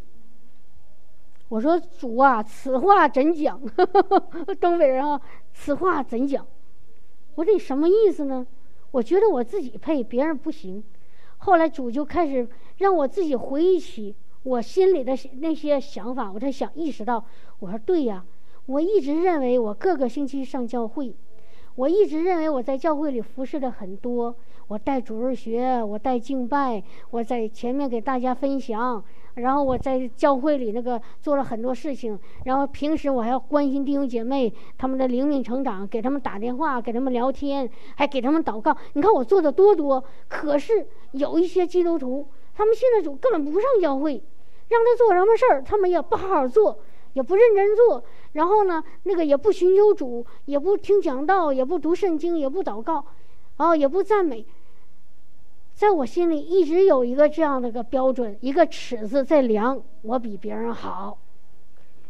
我说主啊，此话怎讲？东北人啊，此话怎讲？我说你什么意思呢？我觉得我自己配，别人不行。后来主就开始让我自己回忆起我心里的那些想法，我才想意识到，我说对呀，我一直认为我各个星期上教会，我一直认为我在教会里服侍的很多，我带主日学，我带敬拜，我在前面给大家分享。然后我在教会里那个做了很多事情，然后平时我还要关心弟兄姐妹他们的灵命成长，给他们打电话，给他们聊天，还给他们祷告。你看我做的多多，可是有一些基督徒，他们信了主根本不上教会，让他做什么事儿，他们也不好好做，也不认真做，然后呢，那个也不寻求主，也不听讲道，也不读圣经，也不祷告，然后，也不赞美。在我心里一直有一个这样的个标准，一个尺子在量我比别人好，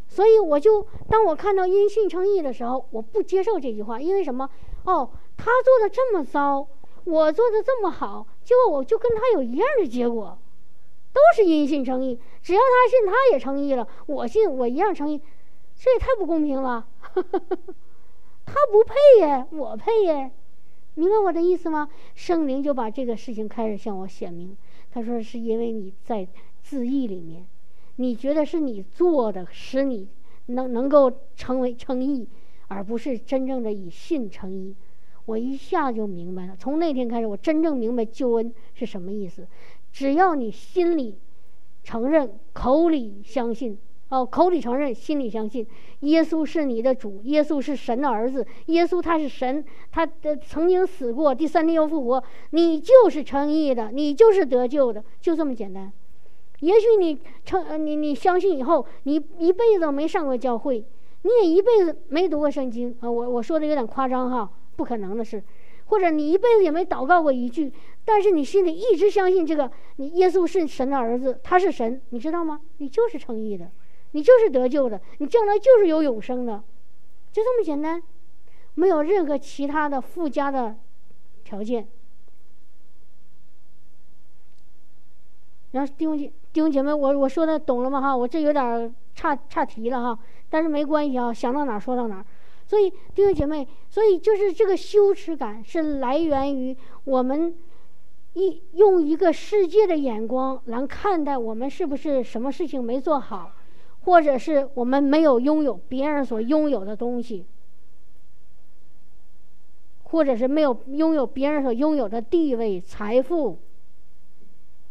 所以我就当我看到因信称义的时候，我不接受这句话，因为什么？哦，他做的这么糟，我做的这么好，结果我就跟他有一样的结果，都是因信称义。只要他信，他也称义了；我信，我一样称义，这也太不公平了。他不配耶，我配耶。明白我的意思吗？圣灵就把这个事情开始向我显明。他说：“是因为你在自义里面，你觉得是你做的，使你能能够成为称义，而不是真正的以信称义。”我一下就明白了。从那天开始，我真正明白救恩是什么意思。只要你心里承认，口里相信。哦，口里承认，心里相信，耶稣是你的主，耶稣是神的儿子，耶稣他是神，他的曾经死过，第三天又复活，你就是称义的，你就是得救的，就这么简单。也许你称你你相信以后，你一辈子没上过教会，你也一辈子没读过圣经。啊，我我说的有点夸张哈，不可能的事，或者你一辈子也没祷告过一句，但是你心里一直相信这个，你耶稣是神的儿子，他是神，你知道吗？你就是称义的。你就是得救的，你将来就是有永生的，就这么简单，没有任何其他的附加的条件。然后弟兄姐弟兄姐妹，我我说的懂了吗？哈，我这有点差差题了哈，但是没关系啊，想到哪儿说到哪儿。所以弟兄姐妹，所以就是这个羞耻感是来源于我们一用一个世界的眼光来看待我们是不是什么事情没做好。或者是我们没有拥有别人所拥有的东西，或者是没有拥有别人所拥有的地位、财富、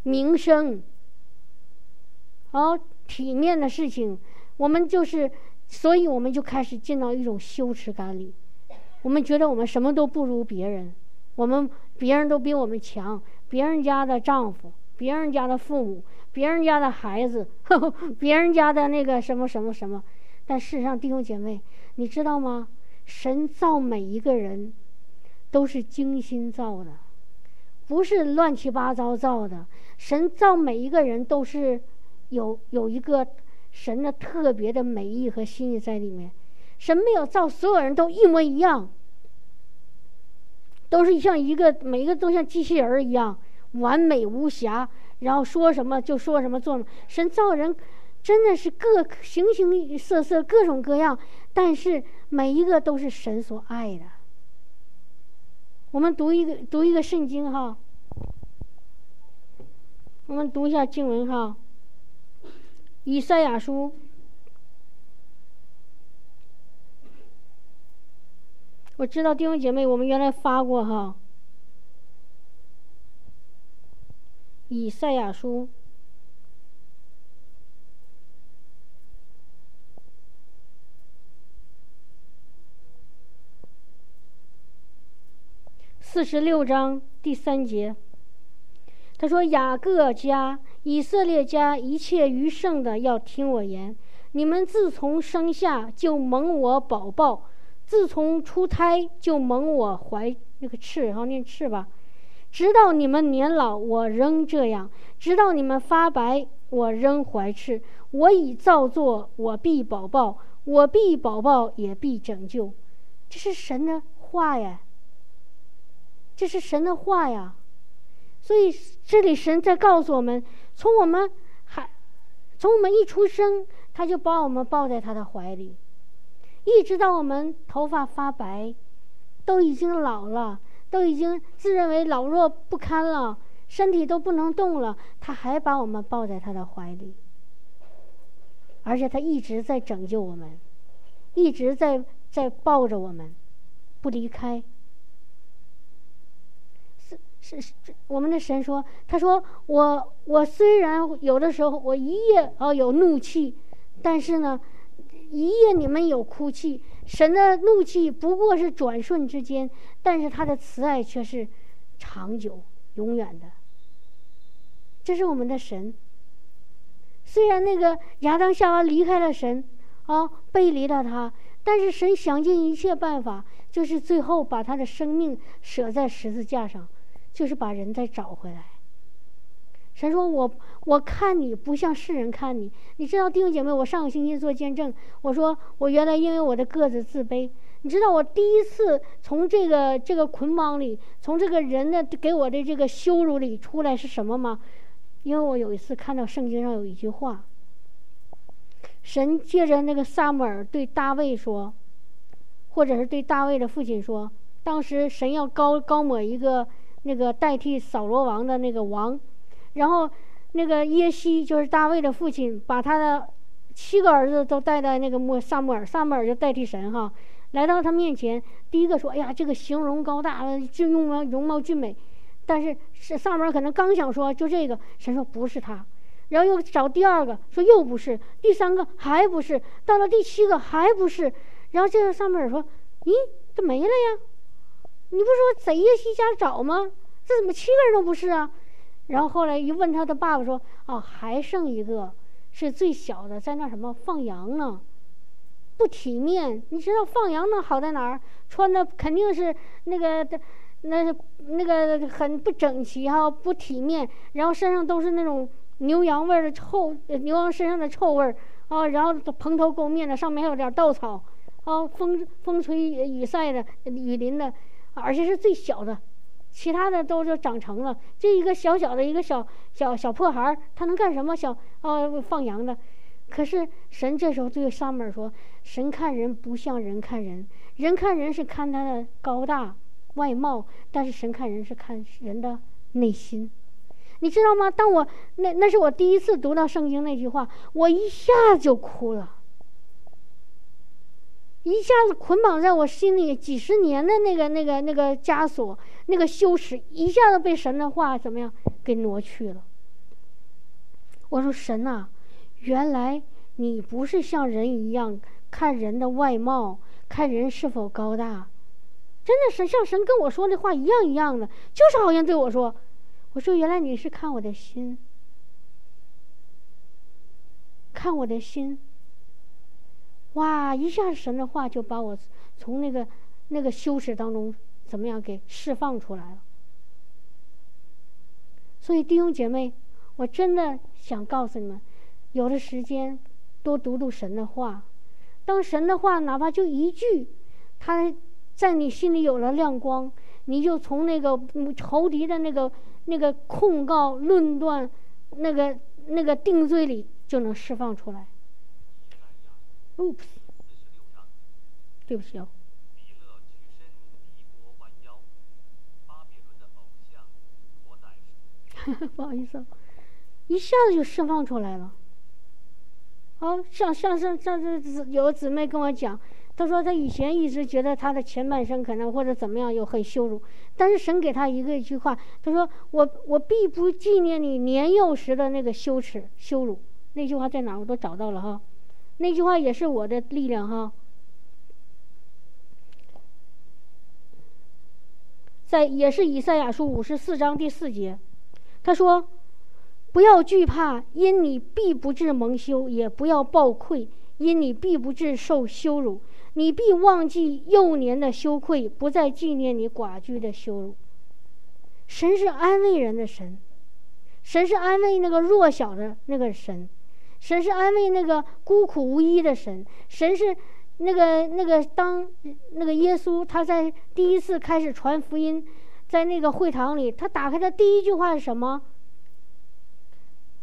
名声，好体面的事情，我们就是，所以我们就开始进到一种羞耻感里，我们觉得我们什么都不如别人，我们别人都比我们强，别人家的丈夫，别人家的父母。别人家的孩子，别人家的那个什么什么什么，但事实上，弟兄姐妹，你知道吗？神造每一个人，都是精心造的，不是乱七八糟造的。神造每一个人都是有有一个神的特别的美意和心意在里面。神没有造所有人都一模一样，都是像一个每一个都像机器人一样完美无瑕。然后说什么就说什么，做什么。神造人真的是各形形色色、各种各样，但是每一个都是神所爱的。我们读一个读一个圣经哈，我们读一下经文哈，《以赛亚书》。我知道弟兄姐妹，我们原来发过哈。以赛亚书四十六章第三节，他说：“雅各家、以色列家一切余剩的，要听我言。你们自从生下就蒙我宝宝，自从出胎就蒙我怀那个翅，然后念翅吧。”直到你们年老，我仍这样；直到你们发白，我仍怀赤。我已造作，我必保报，我必保报，也必拯救。这是神的话呀！这是神的话呀！所以这里神在告诉我们：从我们还从我们一出生，他就把我们抱在他的怀里，一直到我们头发发白，都已经老了。都已经自认为老弱不堪了，身体都不能动了，他还把我们抱在他的怀里，而且他一直在拯救我们，一直在在抱着我们，不离开。是是，我们的神说，他说我我虽然有的时候我一夜哦有怒气，但是呢，一夜你们有哭泣。神的怒气不过是转瞬之间，但是他的慈爱却是长久、永远的。这是我们的神。虽然那个亚当夏娃离开了神，啊，背离了他，但是神想尽一切办法，就是最后把他的生命舍在十字架上，就是把人再找回来。神说：“我我看你不像世人看你，你知道弟兄姐妹，我上个星期做见证，我说我原来因为我的个子自卑，你知道我第一次从这个这个捆绑里，从这个人的给我的这个羞辱里出来是什么吗？因为我有一次看到圣经上有一句话，神借着那个撒母耳对大卫说，或者是对大卫的父亲说，当时神要高高抹一个那个代替扫罗王的那个王。”然后，那个耶西就是大卫的父亲，把他的七个儿子都带到那个莫萨母尔，萨母尔就代替神哈，来到他面前。第一个说：“哎呀，这个形容高大，就容貌容貌俊美。”但是是萨母尔可能刚想说就这个，神说不是他。然后又找第二个，说又不是，第三个还不是，到了第七个还不是。然后这个萨母尔说：“咦，这没了呀？你不说在耶西家找吗？这怎么七个人都不是啊？”然后后来一问他的爸爸说：“哦，还剩一个，是最小的，在那什么放羊呢？不体面。你知道放羊能好在哪儿？穿的肯定是那个的，那那个很不整齐哈，不体面。然后身上都是那种牛羊味儿的臭，牛羊身上的臭味儿啊。然后蓬头垢面的，上面还有点稻草啊，风风吹雨晒的，雨淋的，而且是最小的。”其他的都是长成了，这一个小小的一个小小小破孩儿，他能干什么？小呃放羊的。可是神这时候对撒母耳说：“神看人不像人看人，人看人是看他的高大外貌，但是神看人是看人的内心。你知道吗？当我那那是我第一次读到圣经那句话，我一下就哭了。”一下子捆绑在我心里几十年的那个、那个、那个枷锁、那个羞耻，一下子被神的话怎么样给挪去了？我说神呐，原来你不是像人一样看人的外貌，看人是否高大，真的是像神跟我说的话一样一样的，就是好像对我说：“我说原来你是看我的心，看我的心。”哇！一下神的话就把我从那个那个羞耻当中怎么样给释放出来了。所以弟兄姐妹，我真的想告诉你们，有的时间多读读神的话。当神的话哪怕就一句，他在你心里有了亮光，你就从那个仇敌的那个那个控告、论断、那个那个定罪里就能释放出来。Oops，对不起哦。不好意思，一下子就释放出来了。哦，像像像像这有姊妹跟我讲，她说她以前一直觉得她的前半生可能或者怎么样有很羞辱，但是神给她一个一句话，她说我我必不纪念你年幼时的那个羞耻羞辱。那句话在哪？我都找到了哈。那句话也是我的力量哈，在也是以赛亚书五十四章第四节，他说：“不要惧怕，因你必不至蒙羞；也不要抱愧，因你必不至受羞辱。你必忘记幼年的羞愧，不再纪念你寡居的羞辱。”神是安慰人的神，神是安慰那个弱小的那个神。神是安慰那个孤苦无依的神，神是那个那个当那个耶稣他在第一次开始传福音，在那个会堂里，他打开的第一句话是什么？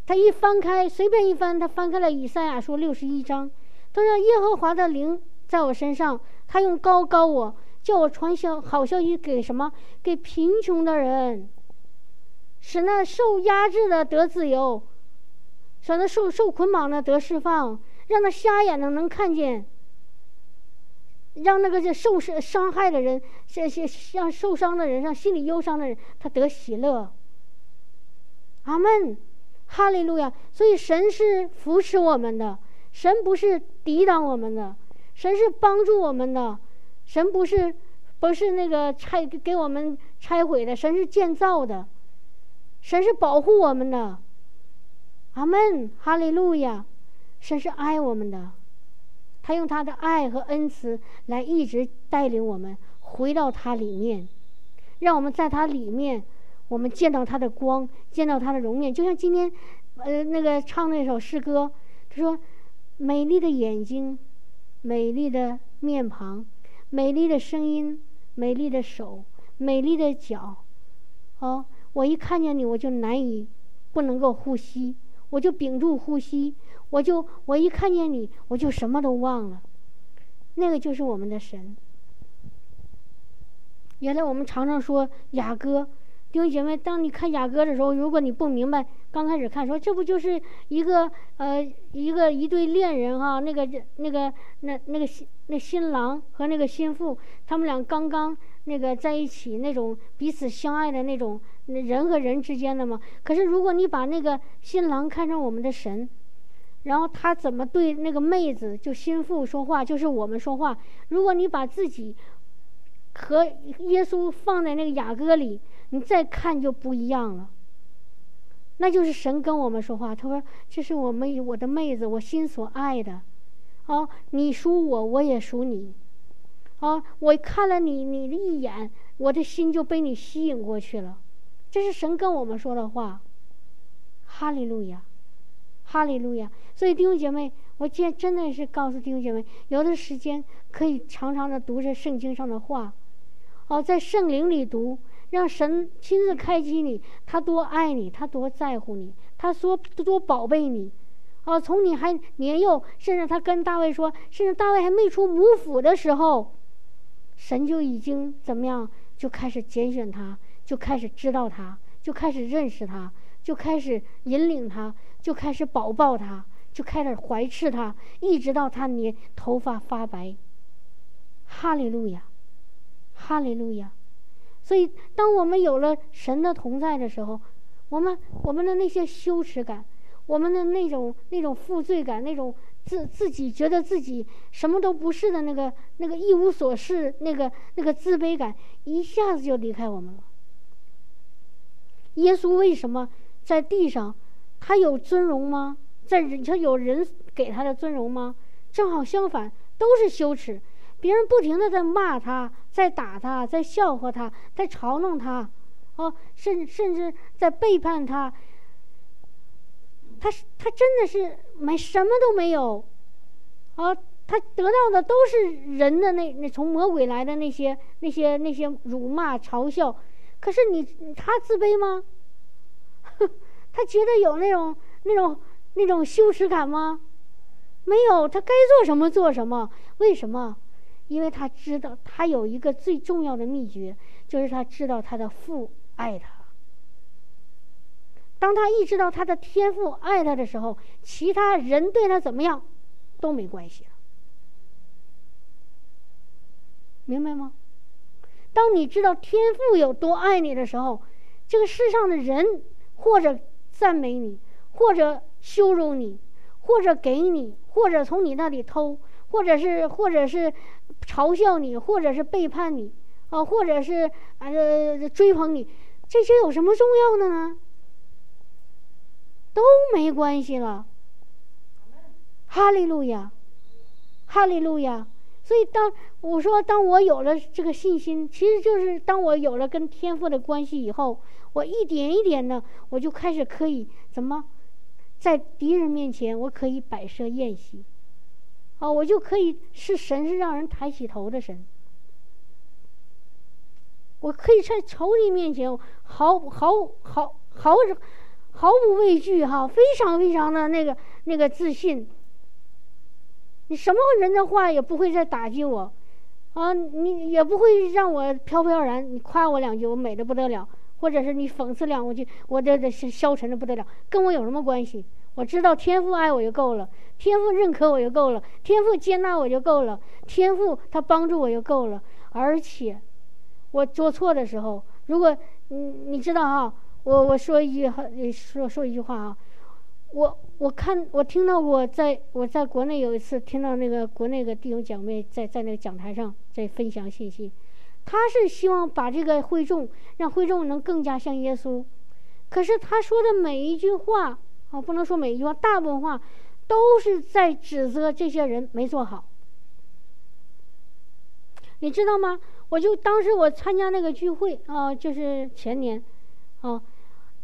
他一翻开，随便一翻，他翻开了以赛亚书六十一章，他说：“耶和华的灵在我身上，他用高高我，叫我传消好消息给什么？给贫穷的人，使那受压制的得自由。”说那受受捆绑的得释放，让那瞎眼的能看见。让那个这受伤害的人，这些让受伤的人，让心里忧伤的人，他得喜乐。阿门，哈利路亚。所以神是扶持我们的，神不是抵挡我们的，神是帮助我们的，神不是不是那个拆给我们拆毁的，神是建造的，神是保护我们的。阿门，哈利路亚。神是爱我们的。他用他的爱和恩慈来一直带领我们回到他里面，让我们在他里面，我们见到他的光，见到他的容面。就像今天，呃，那个唱那首诗歌，他说：“美丽的眼睛，美丽的面庞，美丽的声音，美丽的手，美丽的脚。”哦，我一看见你，我就难以不能够呼吸，我就屏住呼吸。我就我一看见你，我就什么都忘了。那个就是我们的神。原来我们常常说雅歌，弟兄姐妹，当你看雅歌的时候，如果你不明白，刚开始看说这不就是一个呃一个一对恋人哈，那个那个那那个新那新郎和那个新妇，他们俩刚刚那个在一起那种彼此相爱的那种人和人之间的吗？可是如果你把那个新郎看成我们的神。然后他怎么对那个妹子就心腹说话，就是我们说话。如果你把自己和耶稣放在那个雅歌里，你再看就不一样了。那就是神跟我们说话，他说：“这是我们我的妹子，我心所爱的。哦，你属我，我也属你。啊，我看了你你的一眼，我的心就被你吸引过去了。这是神跟我们说的话。哈利路亚。”哈利路亚！所以弟兄姐妹，我今真的是告诉弟兄姐妹，有的时间可以常常的读着圣经上的话，哦，在圣灵里读，让神亲自开启你，他多爱你，他多在乎你，他说多宝贝你，哦，从你还年幼，甚至他跟大卫说，甚至大卫还没出母腹的时候，神就已经怎么样，就开始拣选他，就开始知道他，就开始认识他，就开始引领他。就开始保抱他，就开始怀斥他，一直到他年头发发白。哈利路亚，哈利路亚。所以，当我们有了神的同在的时候，我们我们的那些羞耻感，我们的那种那种负罪感，那种自自己觉得自己什么都不是的那个那个一无所事，那个那个自卑感，一下子就离开我们了。耶稣为什么在地上？他有尊荣吗？在人，他有人给他的尊荣吗？正好相反，都是羞耻。别人不停的在骂他，在打他，在笑话他，在嘲弄他，哦，甚甚至在背叛他。他他真的是没什么都没有，啊，他得到的都是人的那那从魔鬼来的那些那些那些辱骂嘲笑。可是你他自卑吗？他觉得有那种、那种、那种羞耻感吗？没有，他该做什么做什么。为什么？因为他知道他有一个最重要的秘诀，就是他知道他的父爱他。当他意识到他的天赋爱他的时候，其他人对他怎么样都没关系了。明白吗？当你知道天赋有多爱你的时候，这个世上的人或者……赞美你，或者羞辱你，或者给你，或者从你那里偷，或者是，或者是嘲笑你，或者是背叛你，啊，或者是呃追捧你，这些有什么重要的呢？都没关系了。哈利路亚，哈利路亚。所以当我说，当我有了这个信心，其实就是当我有了跟天赋的关系以后。我一点一点的，我就开始可以怎么，在敌人面前，我可以摆设宴席，啊，我就可以是神，是让人抬起头的神。我可以在仇敌面前毫毫毫毫毫不畏惧哈，非常非常的那个那个自信。你什么人的话也不会再打击我，啊，你也不会让我飘飘然。你夸我两句，我美的不得了。或者是你讽刺两句，我这这消沉的不得了，跟我有什么关系？我知道天父爱我就够了，天父认可我就够了，天父接纳我就够了，天父他帮助我就够了。而且，我做错的时候，如果你你知道哈，我我说一句哈，说说一句话啊，我我看我听到过，在我在国内有一次听到那个国内的弟兄姐妹在在那个讲台上在分享信息，他是希望把这个会众让会众能更加像耶稣，可是他说的每一句话啊，不能说每一句话，大部分话都是在指责这些人没做好。你知道吗？我就当时我参加那个聚会啊，就是前年，啊，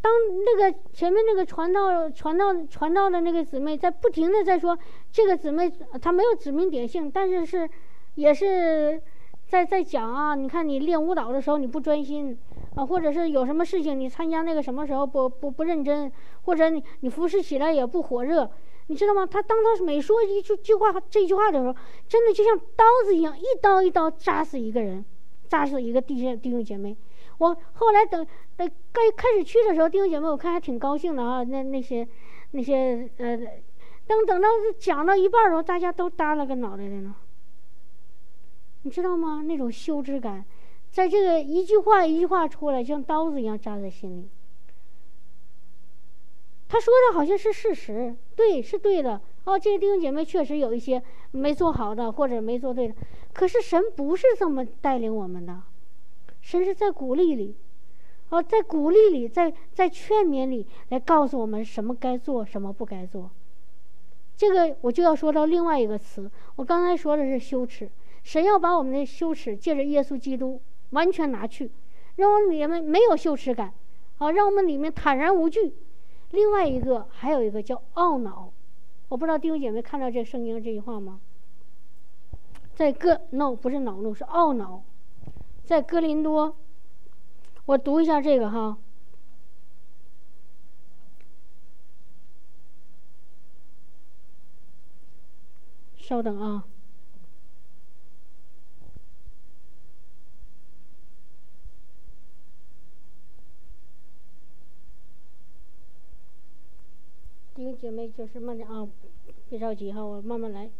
当那个前面那个传道、传道、传道的那个姊妹在不停的在说，这个姊妹她没有指名点姓，但是是也是在在讲啊，你看你练舞蹈的时候你不专心啊，或者是有什么事情你参加那个什么时候不不不认真，或者你你服侍起来也不火热。你知道吗？他当他每说一句句话这句话的时候，真的就像刀子一样，一刀一刀扎死一个人，扎死一个弟兄弟兄姐妹。我后来等等该开始去的时候，弟兄姐妹我看还挺高兴的啊。那那些那些呃，等等到讲到一半的时候，大家都耷拉个脑袋的呢。你知道吗？那种羞耻感，在这个一句话一句话出来，像刀子一样扎在心里。他说的好像是事实，对，是对的。哦，这些弟兄姐妹确实有一些没做好的，或者没做对的。可是神不是这么带领我们的，神是在鼓励里，哦，在鼓励里，在在劝勉里来告诉我们什么该做，什么不该做。这个我就要说到另外一个词，我刚才说的是羞耻，神要把我们的羞耻借着耶稣基督完全拿去，让我们里面没有羞耻感，啊，让我们里面坦然无惧。另外一个还有一个叫懊恼，我不知道弟兄姐妹看到这圣经这句话吗？在哥 no 不是恼怒是懊恼，在哥林多，我读一下这个哈，稍等啊。弟兄姐妹，就是慢点啊，别着急哈，我慢慢来。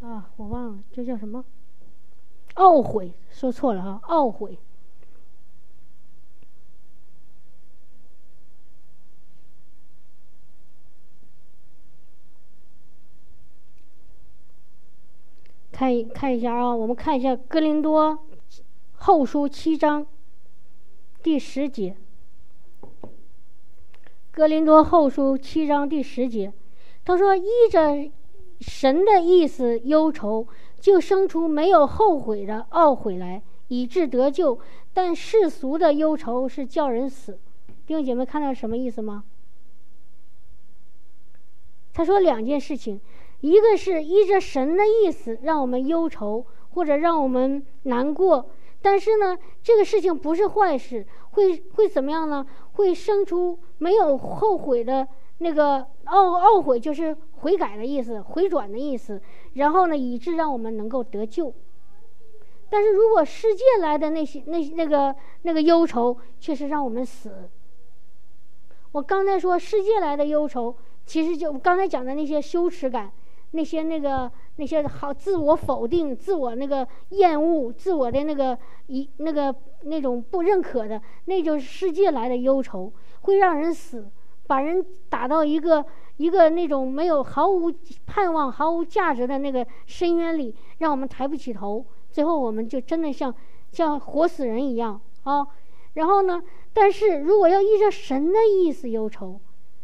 啊，我忘了，这叫什么？懊悔，说错了哈，懊悔。看一看一下啊，我们看一下《哥林多后书》七章第十节，《哥林多后书》七章第十节，他说：“依着神的意思忧愁，就生出没有后悔的懊悔来，以致得救；但世俗的忧愁是叫人死。”弟兄姐妹，看到什么意思吗？他说两件事情。一个是依着神的意思让我们忧愁或者让我们难过，但是呢，这个事情不是坏事，会会怎么样呢？会生出没有后悔的那个懊懊悔，就是悔改的意思，回转的意思。然后呢，以致让我们能够得救。但是如果世界来的那些那那个那个忧愁，却是让我们死。我刚才说世界来的忧愁，其实就刚才讲的那些羞耻感。那些那个那些好自我否定、自我那个厌恶、自我的那个一那个那种不认可的，那就是世界来的忧愁，会让人死，把人打到一个一个那种没有毫无盼望、毫无价值的那个深渊里，让我们抬不起头，最后我们就真的像像活死人一样啊。然后呢，但是如果要依着神的意思忧愁，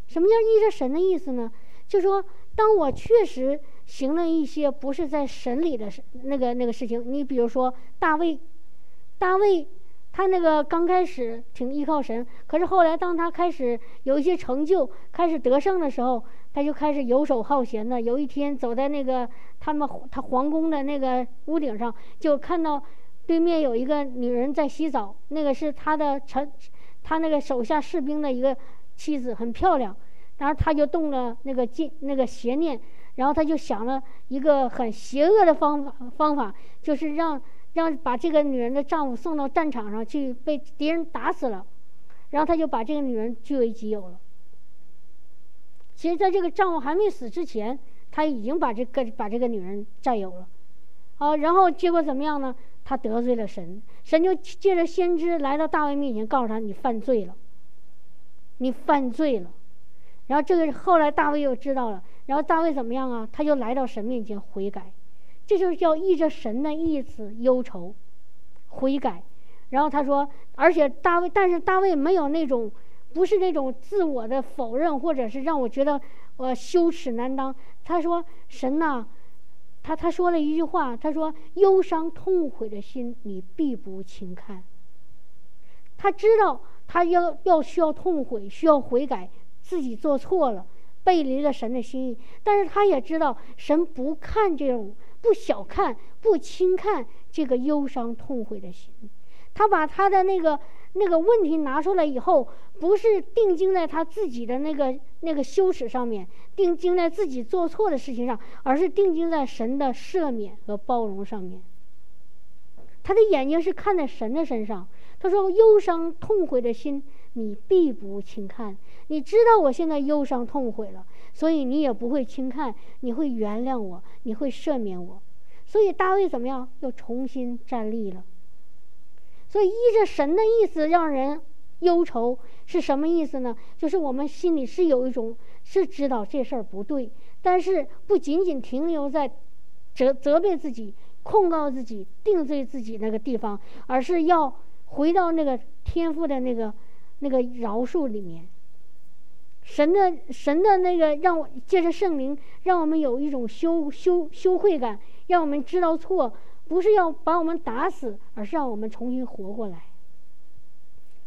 什么叫依着神的意思呢？就说。当我确实行了一些不是在神里的，那个那个事情，你比如说大卫，大卫他那个刚开始挺依靠神，可是后来当他开始有一些成就，开始得胜的时候，他就开始游手好闲的。有一天走在那个他们他皇宫的那个屋顶上，就看到对面有一个女人在洗澡，那个是他的臣，他那个手下士兵的一个妻子，很漂亮。然后他就动了那个劲，那个邪念，然后他就想了一个很邪恶的方法，方法就是让让把这个女人的丈夫送到战场上去被敌人打死了，然后他就把这个女人据为己有了。其实，在这个丈夫还没死之前，他已经把这个把这个女人占有了，啊，然后结果怎么样呢？他得罪了神，神就借着先知来到大卫面前，告诉他你犯罪了，你犯罪了。然后这个后来大卫又知道了，然后大卫怎么样啊？他就来到神面前悔改，这就是叫依着神的意思忧愁，悔改。然后他说，而且大卫，但是大卫没有那种。不是那种自我的否认，或者是让我觉得我羞耻难当。他说：“神呐，他他说了一句话，他说忧伤痛悔的心，你必不轻看。他知道他要要需要痛悔，需要悔改，自己做错了，背离了神的心意。但是他也知道神不看这种，不小看，不轻看这个忧伤痛悔的心。他把他的那个。”那个问题拿出来以后，不是定睛在他自己的那个那个羞耻上面，定睛在自己做错的事情上，而是定睛在神的赦免和包容上面。他的眼睛是看在神的身上。他说：“忧伤痛悔的心，你必不轻看。你知道我现在忧伤痛悔了，所以你也不会轻看，你会原谅我，你会赦免我。所以大卫怎么样？又重新站立了。”所以依着神的意思让人忧愁是什么意思呢？就是我们心里是有一种是知道这事儿不对，但是不仅仅停留在责责备自己、控告自己、定罪自己那个地方，而是要回到那个天赋的那个那个饶恕里面。神的神的那个让我借着圣灵，让我们有一种羞羞羞愧感，让我们知道错。不是要把我们打死，而是让我们重新活过来，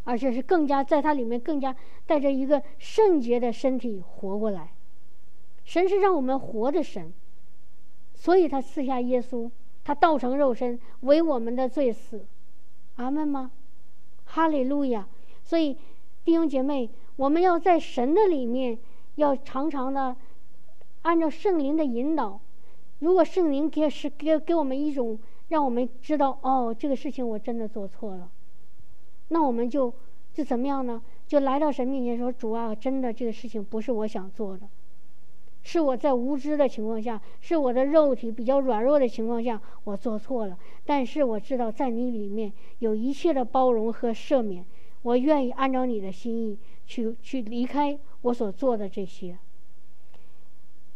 而且是更加在它里面更加带着一个圣洁的身体活过来。神是让我们活的神，所以他赐下耶稣，他道成肉身为我们的罪死。阿门吗？哈利路亚！所以弟兄姐妹，我们要在神的里面，要常常的按照圣灵的引导。如果圣灵给是给给我们一种让我们知道哦，这个事情我真的做错了，那我们就就怎么样呢？就来到神面前说：“主啊，真的这个事情不是我想做的，是我在无知的情况下，是我的肉体比较软弱的情况下，我做错了。但是我知道在你里面有一切的包容和赦免，我愿意按照你的心意去去离开我所做的这些。”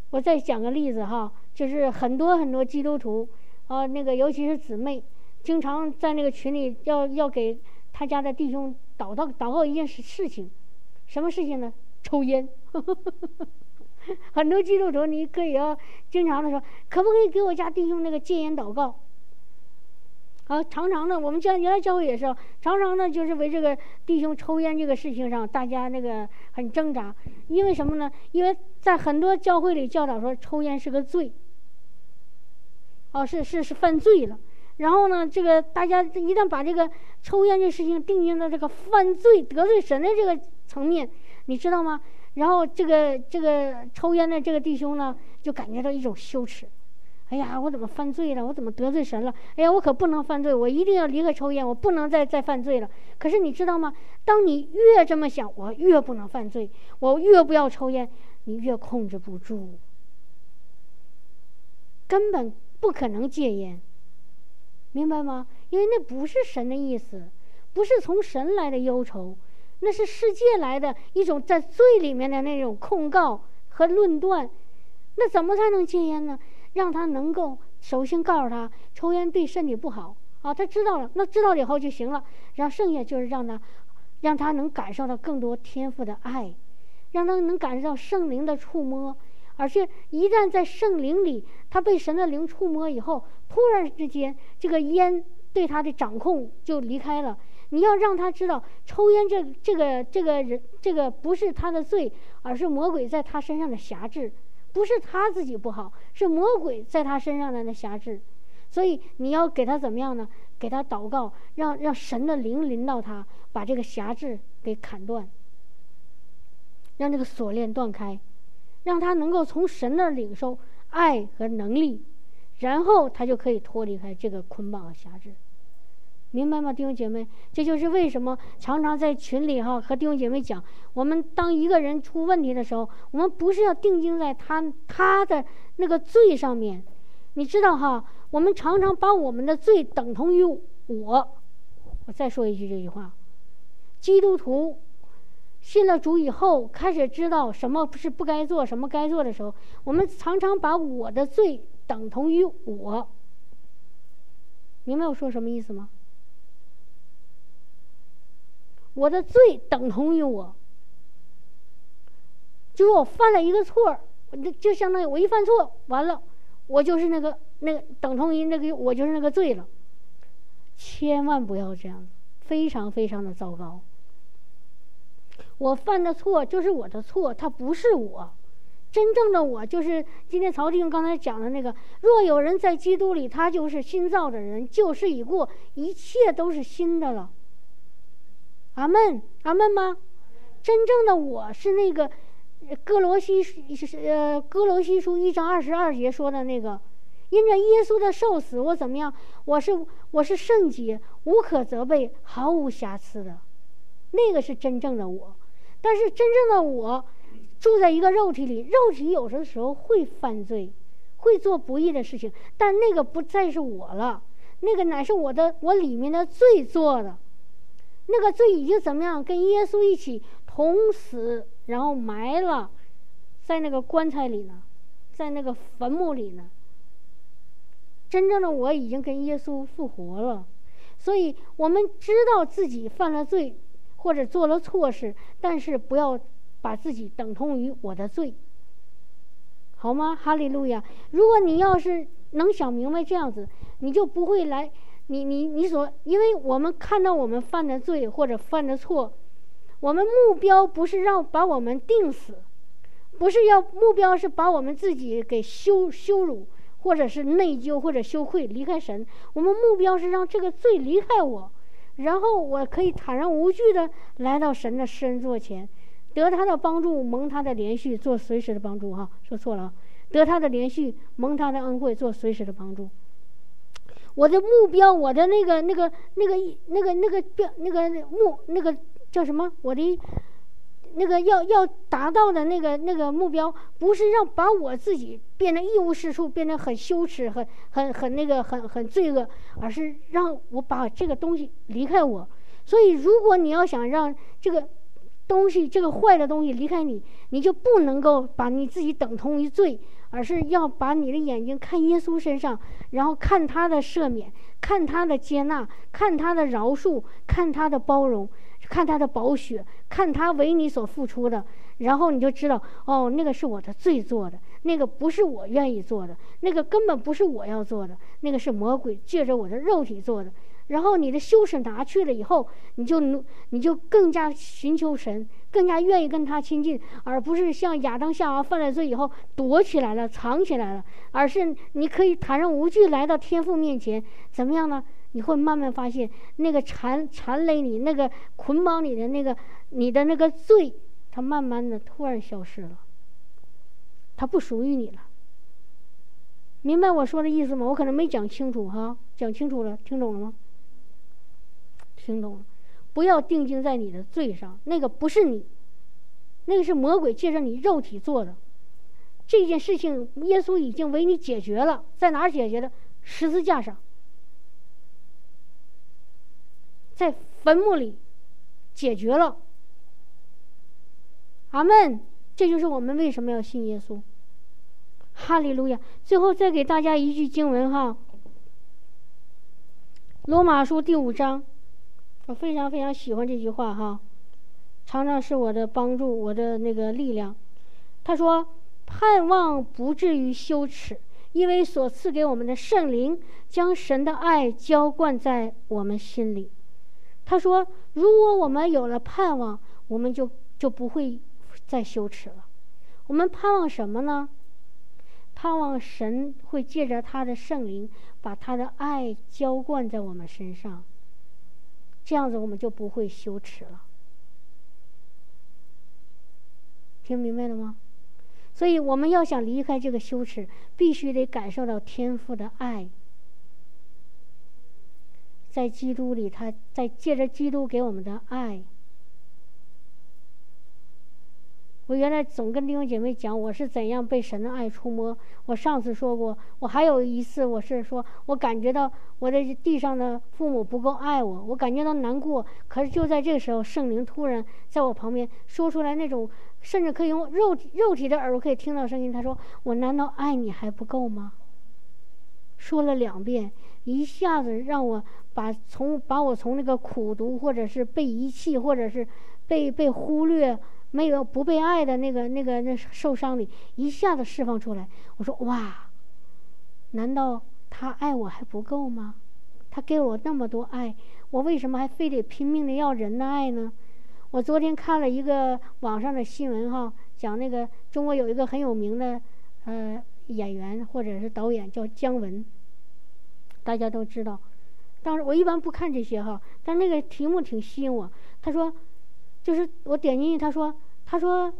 我再讲个例子哈。就是很多很多基督徒，啊，那个尤其是姊妹，经常在那个群里要要给他家的弟兄祷告祷告一件事事情，什么事情呢？抽烟。很多基督徒你可以要经常的说，可不可以给我家弟兄那个戒烟祷告？啊，常常的，我们教原来教会也是，常常的，就是为这个弟兄抽烟这个事情上，大家那个很挣扎，因为什么呢？因为在很多教会里教导说，抽烟是个罪。哦，是是是犯罪了，然后呢，这个大家一旦把这个抽烟这事情定义到这个犯罪得罪神的这个层面，你知道吗？然后这个这个抽烟的这个弟兄呢，就感觉到一种羞耻，哎呀，我怎么犯罪了？我怎么得罪神了？哎呀，我可不能犯罪，我一定要离开抽烟，我不能再再犯罪了。可是你知道吗？当你越这么想，我越不能犯罪，我越不要抽烟，你越控制不住，根本。不可能戒烟，明白吗？因为那不是神的意思，不是从神来的忧愁，那是世界来的一种在罪里面的那种控告和论断。那怎么才能戒烟呢？让他能够首先告诉他，抽烟对身体不好啊，他知道了，那知道了以后就行了。然后剩下就是让他，让他能感受到更多天赋的爱，让他能感受到圣灵的触摸。而且一旦在圣灵里，他被神的灵触摸以后，突然之间，这个烟对他的掌控就离开了。你要让他知道，抽烟这这个这个人这个不是他的罪，而是魔鬼在他身上的辖制，不是他自己不好，是魔鬼在他身上的那辖制。所以你要给他怎么样呢？给他祷告，让让神的灵临到他，把这个辖制给砍断，让这个锁链断开。让他能够从神那领受爱和能力，然后他就可以脱离开这个捆绑和辖制。明白吗，弟兄姐妹？这就是为什么常常在群里哈和弟兄姐妹讲，我们当一个人出问题的时候，我们不是要定睛在他他的那个罪上面，你知道哈？我们常常把我们的罪等同于我。我再说一句这句话：基督徒信了主以后，开始知道什么是不该做，什么该做的时候，我们常常把我的罪等同于我。明白我说什么意思吗？我的罪等同于我，就是我犯了一个错儿，就相当于我一犯错，完了，我就是那个那个等同于那个我就是那个罪了。千万不要这样，非常非常的糟糕。我犯的错就是我的错，他不是我，真正的我就是今天曹弟兄刚才讲的那个：若有人在基督里，他就是新造的人，旧事已过，一切都是新的了。阿门，阿门吗？真正的我是那个，哥罗西是呃哥罗西书一章二十二节说的那个，因着耶稣的受死，我怎么样？我是我是圣洁，无可责备，毫无瑕疵的，那个是真正的我。但是真正的我，住在一个肉体里，肉体有的时候会犯罪，会做不义的事情，但那个不再是我了，那个乃是我的我里面的罪做的。那个罪已经怎么样？跟耶稣一起同死，然后埋了，在那个棺材里呢，在那个坟墓里呢。真正的我已经跟耶稣复活了，所以我们知道自己犯了罪或者做了错事，但是不要把自己等同于我的罪，好吗？哈利路亚！如果你要是能想明白这样子，你就不会来。你你你所，因为我们看到我们犯的罪或者犯的错，我们目标不是让把我们定死，不是要目标是把我们自己给羞羞辱，或者是内疚或者羞愧离开神。我们目标是让这个罪离开我，然后我可以坦然无惧的来到神的施恩座前，得他的帮助，蒙他的连续，做随时的帮助。哈，说错了，得他的连续，蒙他的恩惠，做随时的帮助。我的目标，我的那个、那个、那个、那个、那个标、那个目、那个叫什么？我的那个要要达到的那个那个目标，不是让把我自己变得一无是处，变得很羞耻、很很很那个很很罪恶，而是让我把这个东西离开我。所以，如果你要想让这个东西、这个坏的东西离开你，你就不能够把你自己等同于罪。而是要把你的眼睛看耶稣身上，然后看他的赦免，看他的接纳，看他的饶恕，看他的包容，看他的宝血，看他为你所付出的，然后你就知道，哦，那个是我的罪做的，那个不是我愿意做的，那个根本不是我要做的，那个是魔鬼借着我的肉体做的。然后你的修饰拿去了以后，你就，你就更加寻求神，更加愿意跟他亲近，而不是像亚当夏娃犯了罪以后躲起来了、藏起来了，而是你可以坦然无惧来到天父面前，怎么样呢？你会慢慢发现那个缠缠累你、那个捆绑你的那个你的那个罪，它慢慢的突然消失了，它不属于你了。明白我说的意思吗？我可能没讲清楚哈，讲清楚了，听懂了吗？听懂了，不要定睛在你的罪上，那个不是你，那个是魔鬼借着你肉体做的。这件事情，耶稣已经为你解决了，在哪儿解决的？十字架上，在坟墓里解决了。阿门。这就是我们为什么要信耶稣。哈利路亚。最后再给大家一句经文哈，《罗马书》第五章。我非常非常喜欢这句话哈，常常是我的帮助，我的那个力量。他说：“盼望不至于羞耻，因为所赐给我们的圣灵将神的爱浇灌在我们心里。”他说：“如果我们有了盼望，我们就就不会再羞耻了。我们盼望什么呢？盼望神会借着他的圣灵，把他的爱浇灌在我们身上。”这样子我们就不会羞耻了，听明白了吗？所以我们要想离开这个羞耻，必须得感受到天父的爱。在基督里，他在借着基督给我们的爱。我原来总跟弟兄姐妹讲，我是怎样被神的爱触摸。我上次说过，我还有一次，我是说我感觉到我的地上的父母不够爱我，我感觉到难过。可是就在这个时候，圣灵突然在我旁边说出来那种，甚至可以用肉肉体的耳朵可以听到声音。他说：“我难道爱你还不够吗？”说了两遍。一下子让我把从把我从那个苦读，或者是被遗弃，或者是被被忽略、没有不被爱的那个那个那受伤里，一下子释放出来。我说哇，难道他爱我还不够吗？他给我那么多爱，我为什么还非得拼命的要人的爱呢？我昨天看了一个网上的新闻哈，讲那个中国有一个很有名的呃演员或者是导演叫姜文。大家都知道，当时我一般不看这些哈，但那个题目挺吸引我。他说，就是我点进去，他说，他说，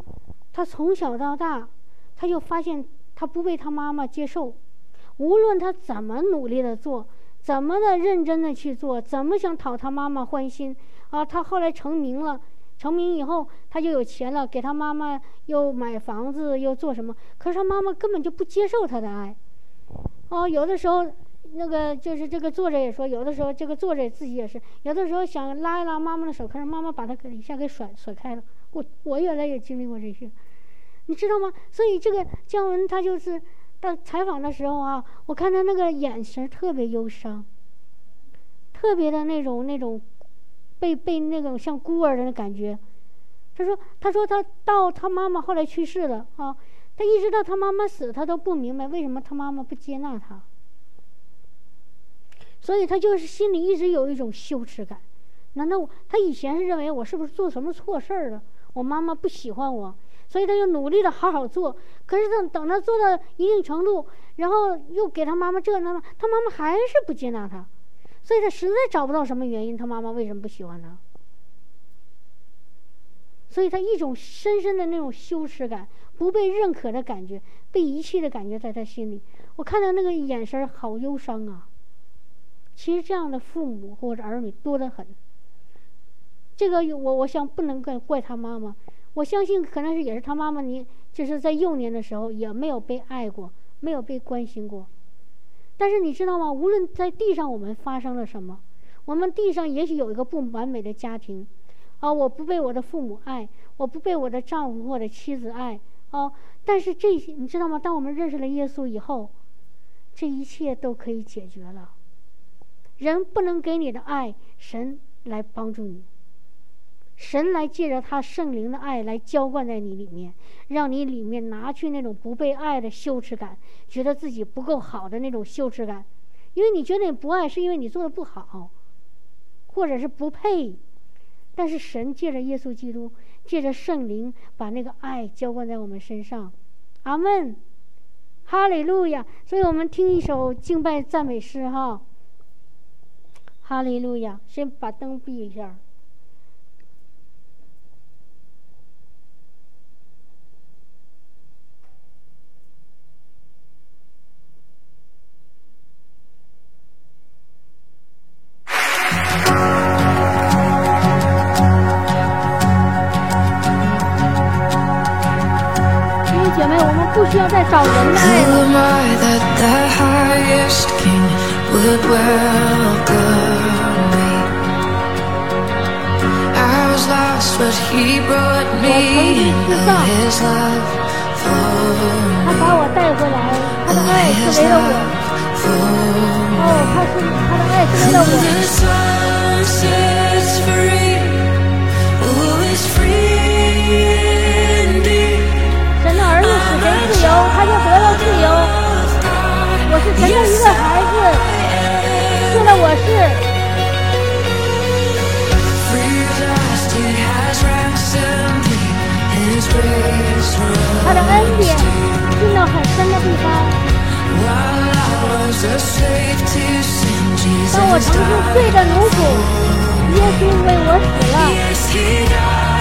他从小到大，他就发现他不被他妈妈接受，无论他怎么努力的做，怎么的认真的去做，怎么想讨他妈妈欢心啊，他后来成名了，成名以后他就有钱了，给他妈妈又买房子又做什么，可是他妈妈根本就不接受他的爱，哦，有的时候。那个就是这个作者也说，有的时候这个作者自己也是，有的时候想拉一拉妈妈的手，可是妈妈把他给一下给甩甩开了。我我原来也经历过这些，你知道吗？所以这个姜文他就是到采访的时候啊，我看他那个眼神特别忧伤，特别的那种那种被被那种像孤儿的感觉。他说他说他到他妈妈后来去世了啊，他一直到他妈妈死，他都不明白为什么他妈妈不接纳他。所以他就是心里一直有一种羞耻感，难道他以前是认为我是不是做什么错事儿了？我妈妈不喜欢我，所以他就努力的好好做。可是等等他做到一定程度，然后又给他妈妈这那那，他妈妈还是不接纳他，所以他实在找不到什么原因，他妈妈为什么不喜欢他？所以他一种深深的那种羞耻感、不被认可的感觉、被遗弃的感觉在他心里。我看到那个眼神好忧伤啊。其实这样的父母或者儿女多得很。这个我我想不能怪怪他妈妈，我相信可能是也是他妈妈，你就是在幼年的时候也没有被爱过，没有被关心过。但是你知道吗？无论在地上我们发生了什么，我们地上也许有一个不完美的家庭，啊，我不被我的父母爱，我不被我的丈夫或者妻子爱，啊，但是这些你知道吗？当我们认识了耶稣以后，这一切都可以解决了。人不能给你的爱，神来帮助你。神来借着他圣灵的爱来浇灌在你里面，让你里面拿去那种不被爱的羞耻感，觉得自己不够好的那种羞耻感，因为你觉得你不爱，是因为你做的不好，或者是不配。但是神借着耶稣基督，借着圣灵，把那个爱浇灌在我们身上。阿门，哈利路亚。所以我们听一首敬拜赞美诗，哈。哈利路亚！先把灯闭一下。他曾经知道，他把我带回来，他的爱是为了我。哦，他是他的爱是为了我。神的儿女使人自由，他就得了自由。我是神的一个孩子，做了我是。他的恩典进到很深的地方。当我曾经罪的奴仆，耶稣为我死了。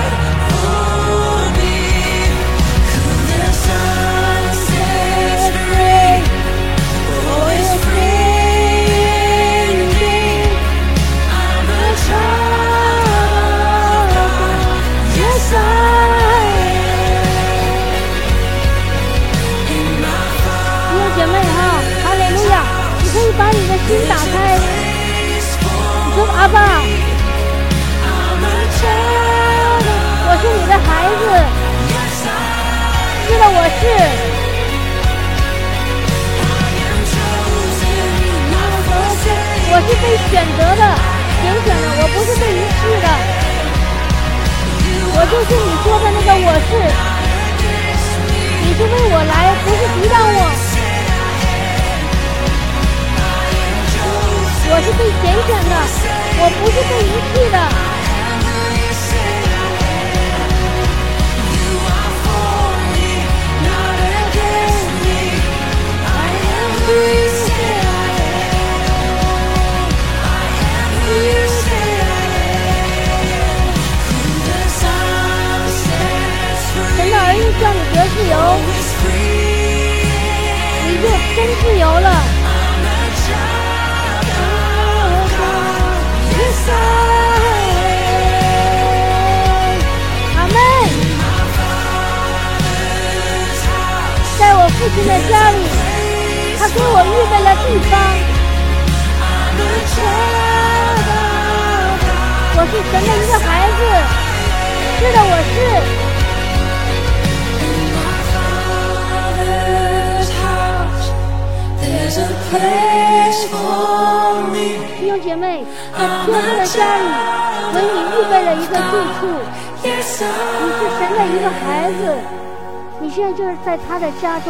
的家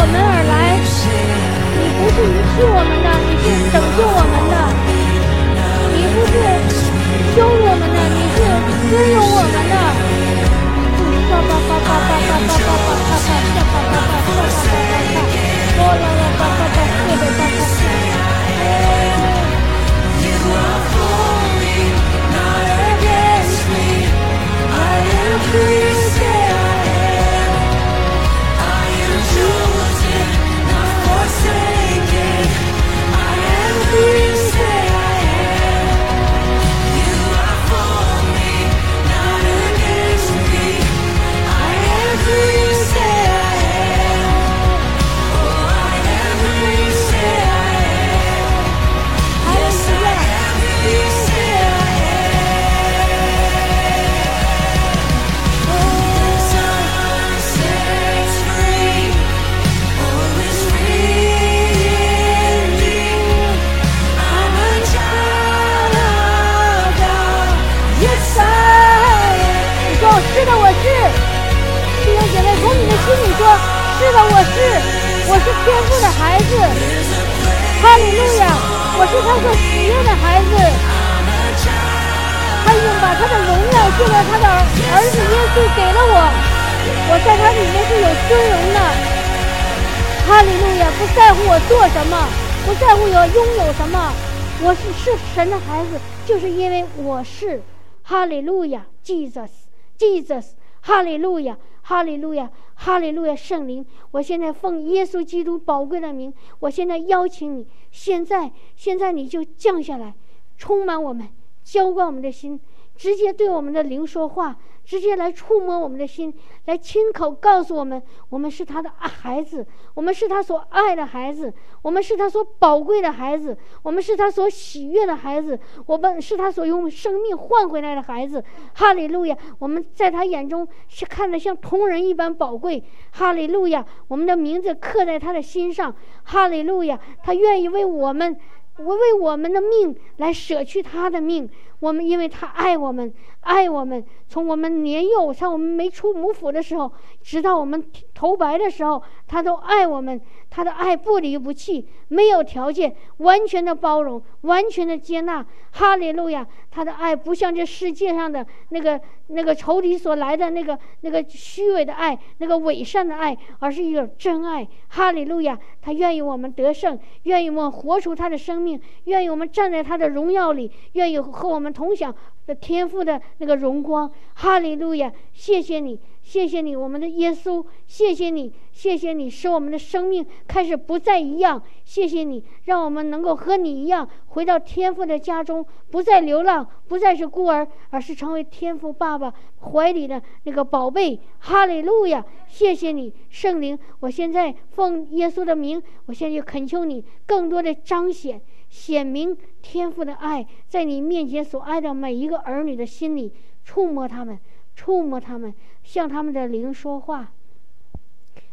我们而来，你不是遗弃我们的，你是拯救我们的，你不是。羞辱我们的，你是尊荣我们的。叭叭叭叭叭叭叭叭叭叭叭叭叭叭叭叭叭，我啦啦叭叭叭，谢心里说。是的，我是，我是天父的孩子，哈利路亚！我是他所喜悦的孩子，他已经把他的荣耀借了他的儿子耶稣给了我，我在他里面是有尊荣的，哈利路亚！不在乎我做什么，不在乎我拥有什么，我是是神的孩子，就是因为我是，哈利路亚！Jesus，Jesus，哈利路亚！哈利路亚，哈利路亚，圣灵！我现在奉耶稣基督宝贵的名，我现在邀请你，现在，现在你就降下来，充满我们，浇灌我们的心，直接对我们的灵说话。直接来触摸我们的心，来亲口告诉我们：我们是他的孩子，我们是他所爱的孩子，我们是他所宝贵的孩子，我们是他所喜悦的孩子，我们是他所用生命换回来的孩子。哈利路亚！我们在他眼中是看得像同人一般宝贵。哈利路亚！我们的名字刻在他的心上。哈利路亚！他愿意为我们我为我们的命来舍去他的命。我们因为他爱我们，爱我们，从我们年幼，像我们没出母腹的时候，直到我们头白的时候，他都爱我们。他的爱不离不弃，没有条件，完全的包容，完全的接纳。哈利路亚！他的爱不像这世界上的那个那个仇敌所来的那个那个虚伪的爱，那个伪善的爱，而是一种真爱。哈利路亚！他愿意我们得胜，愿意我们活出他的生命，愿意我们站在他的荣耀里，愿意和我们同享的天赋的那个荣光。哈利路亚！谢谢你。谢谢你，我们的耶稣，谢谢你，谢谢你，使我们的生命开始不再一样。谢谢你，让我们能够和你一样回到天父的家中，不再流浪，不再是孤儿，而是成为天父爸爸怀里的那个宝贝。哈利路亚！谢谢你，圣灵，我现在奉耶稣的名，我现在就恳求你，更多的彰显、显明天父的爱，在你面前所爱的每一个儿女的心里，触摸他们，触摸他们。向他们的灵说话，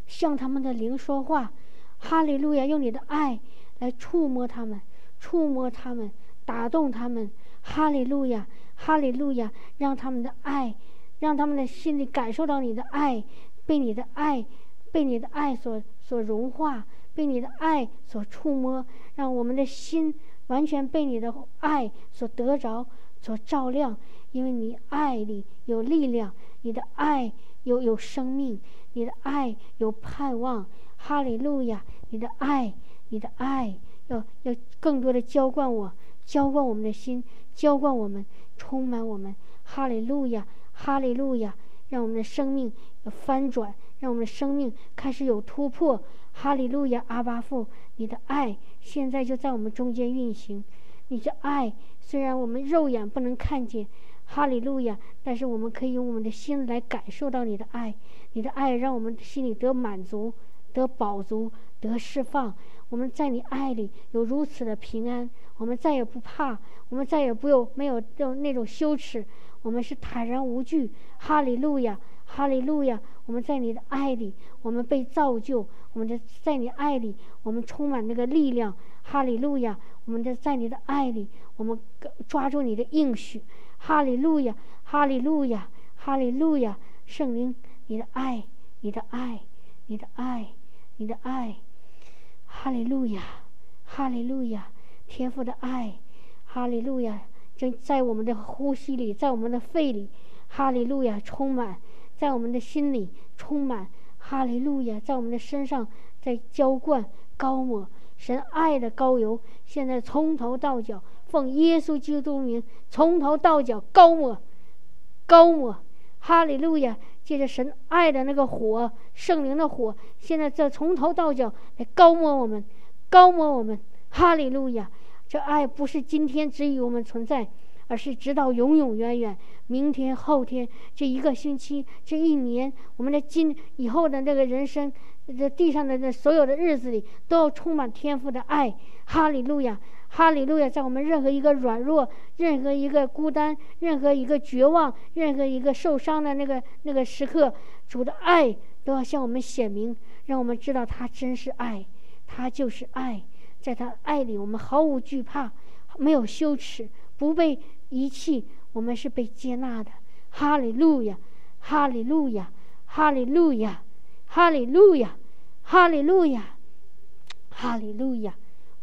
向他们的灵说话，哈利路亚！用你的爱来触摸他们，触摸他们，打动他们，哈利路亚，哈利路亚！让他们的爱，让他们的心里感受到你的爱，被你的爱，被你的爱所所融化，被你的爱所触摸，让我们的心完全被你的爱所得着，所照亮，因为你爱里有力量。你的爱有有生命，你的爱有盼望，哈利路亚！你的爱，你的爱要要更多的浇灌我，浇灌我们的心，浇灌我们，充满我们，哈利路亚，哈利路亚！让我们的生命有翻转，让我们的生命开始有突破，哈利路亚！阿巴父，你的爱现在就在我们中间运行，你的爱虽然我们肉眼不能看见。哈利路亚！但是我们可以用我们的心来感受到你的爱，你的爱让我们心里得满足、得饱足、得释放。我们在你爱里有如此的平安，我们再也不怕，我们再也不有没有那那种羞耻，我们是坦然无惧。哈利路亚！哈利路亚！我们在你的爱里，我们被造就；我们的在你爱里，我们充满那个力量。哈利路亚！我们的在你的爱里，我们抓住你的应许。哈利路亚，哈利路亚，哈利路亚！圣灵，你的爱，你的爱，你的爱，你的爱！哈利路亚，哈利路亚！天父的爱，哈利路亚！正在我们的呼吸里，在我们的肺里，哈利路亚！充满在我们的心里，充满哈利路亚！在我们的身上，在浇灌高抹神爱的膏油，现在从头到脚。奉耶稣基督名，从头到脚高抹，高抹，哈利路亚！借着神爱的那个火，圣灵的火，现在这从头到脚来高抹我们，高抹我们，哈利路亚！这爱不是今天只与我们存在，而是直到永永远远，明天、后天这一个星期、这一年，我们的今以后的那个人生，这地上的这所有的日子里，都要充满天赋的爱，哈利路亚！哈利路亚！在我们任何一个软弱、任何一个孤单、任何一个绝望、任何一个受伤的那个那个时刻，主的爱都要向我们显明，让我们知道他真是爱，他就是爱。在他爱里，我们毫无惧怕，没有羞耻，不被遗弃，我们是被接纳的。哈利路亚！哈利路亚！哈利路亚！哈利路亚！哈利路亚！哈利路亚！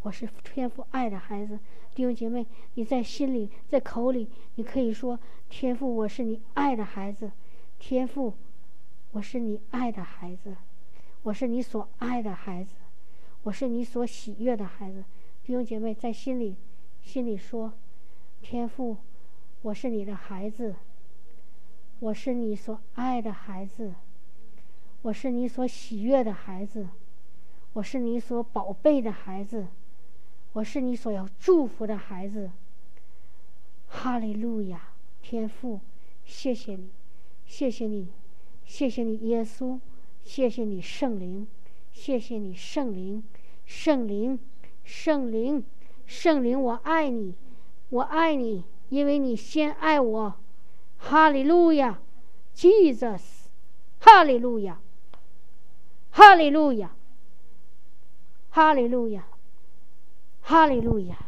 我是天父爱的孩子，弟兄姐妹，你在心里，在口里，你可以说：“天父，我是你爱的孩子。”天父，我是你爱的孩子，我是你所爱的孩子，我是你所喜悦的孩子。弟兄姐妹，在心里，心里说：“天父，我是你的孩子，我是你所爱的孩子，我是你所喜悦的孩子，我是你所宝贝的孩子。”我是你所要祝福的孩子，哈利路亚，天父，谢谢你，谢谢你，谢谢你，耶稣，谢谢你，圣灵，谢谢你，圣灵，圣灵，圣灵，圣灵，我爱你，我爱你，因为你先爱我，哈利路亚，Jesus，哈利路亚，哈利路亚，哈利路亚。哈利路亚。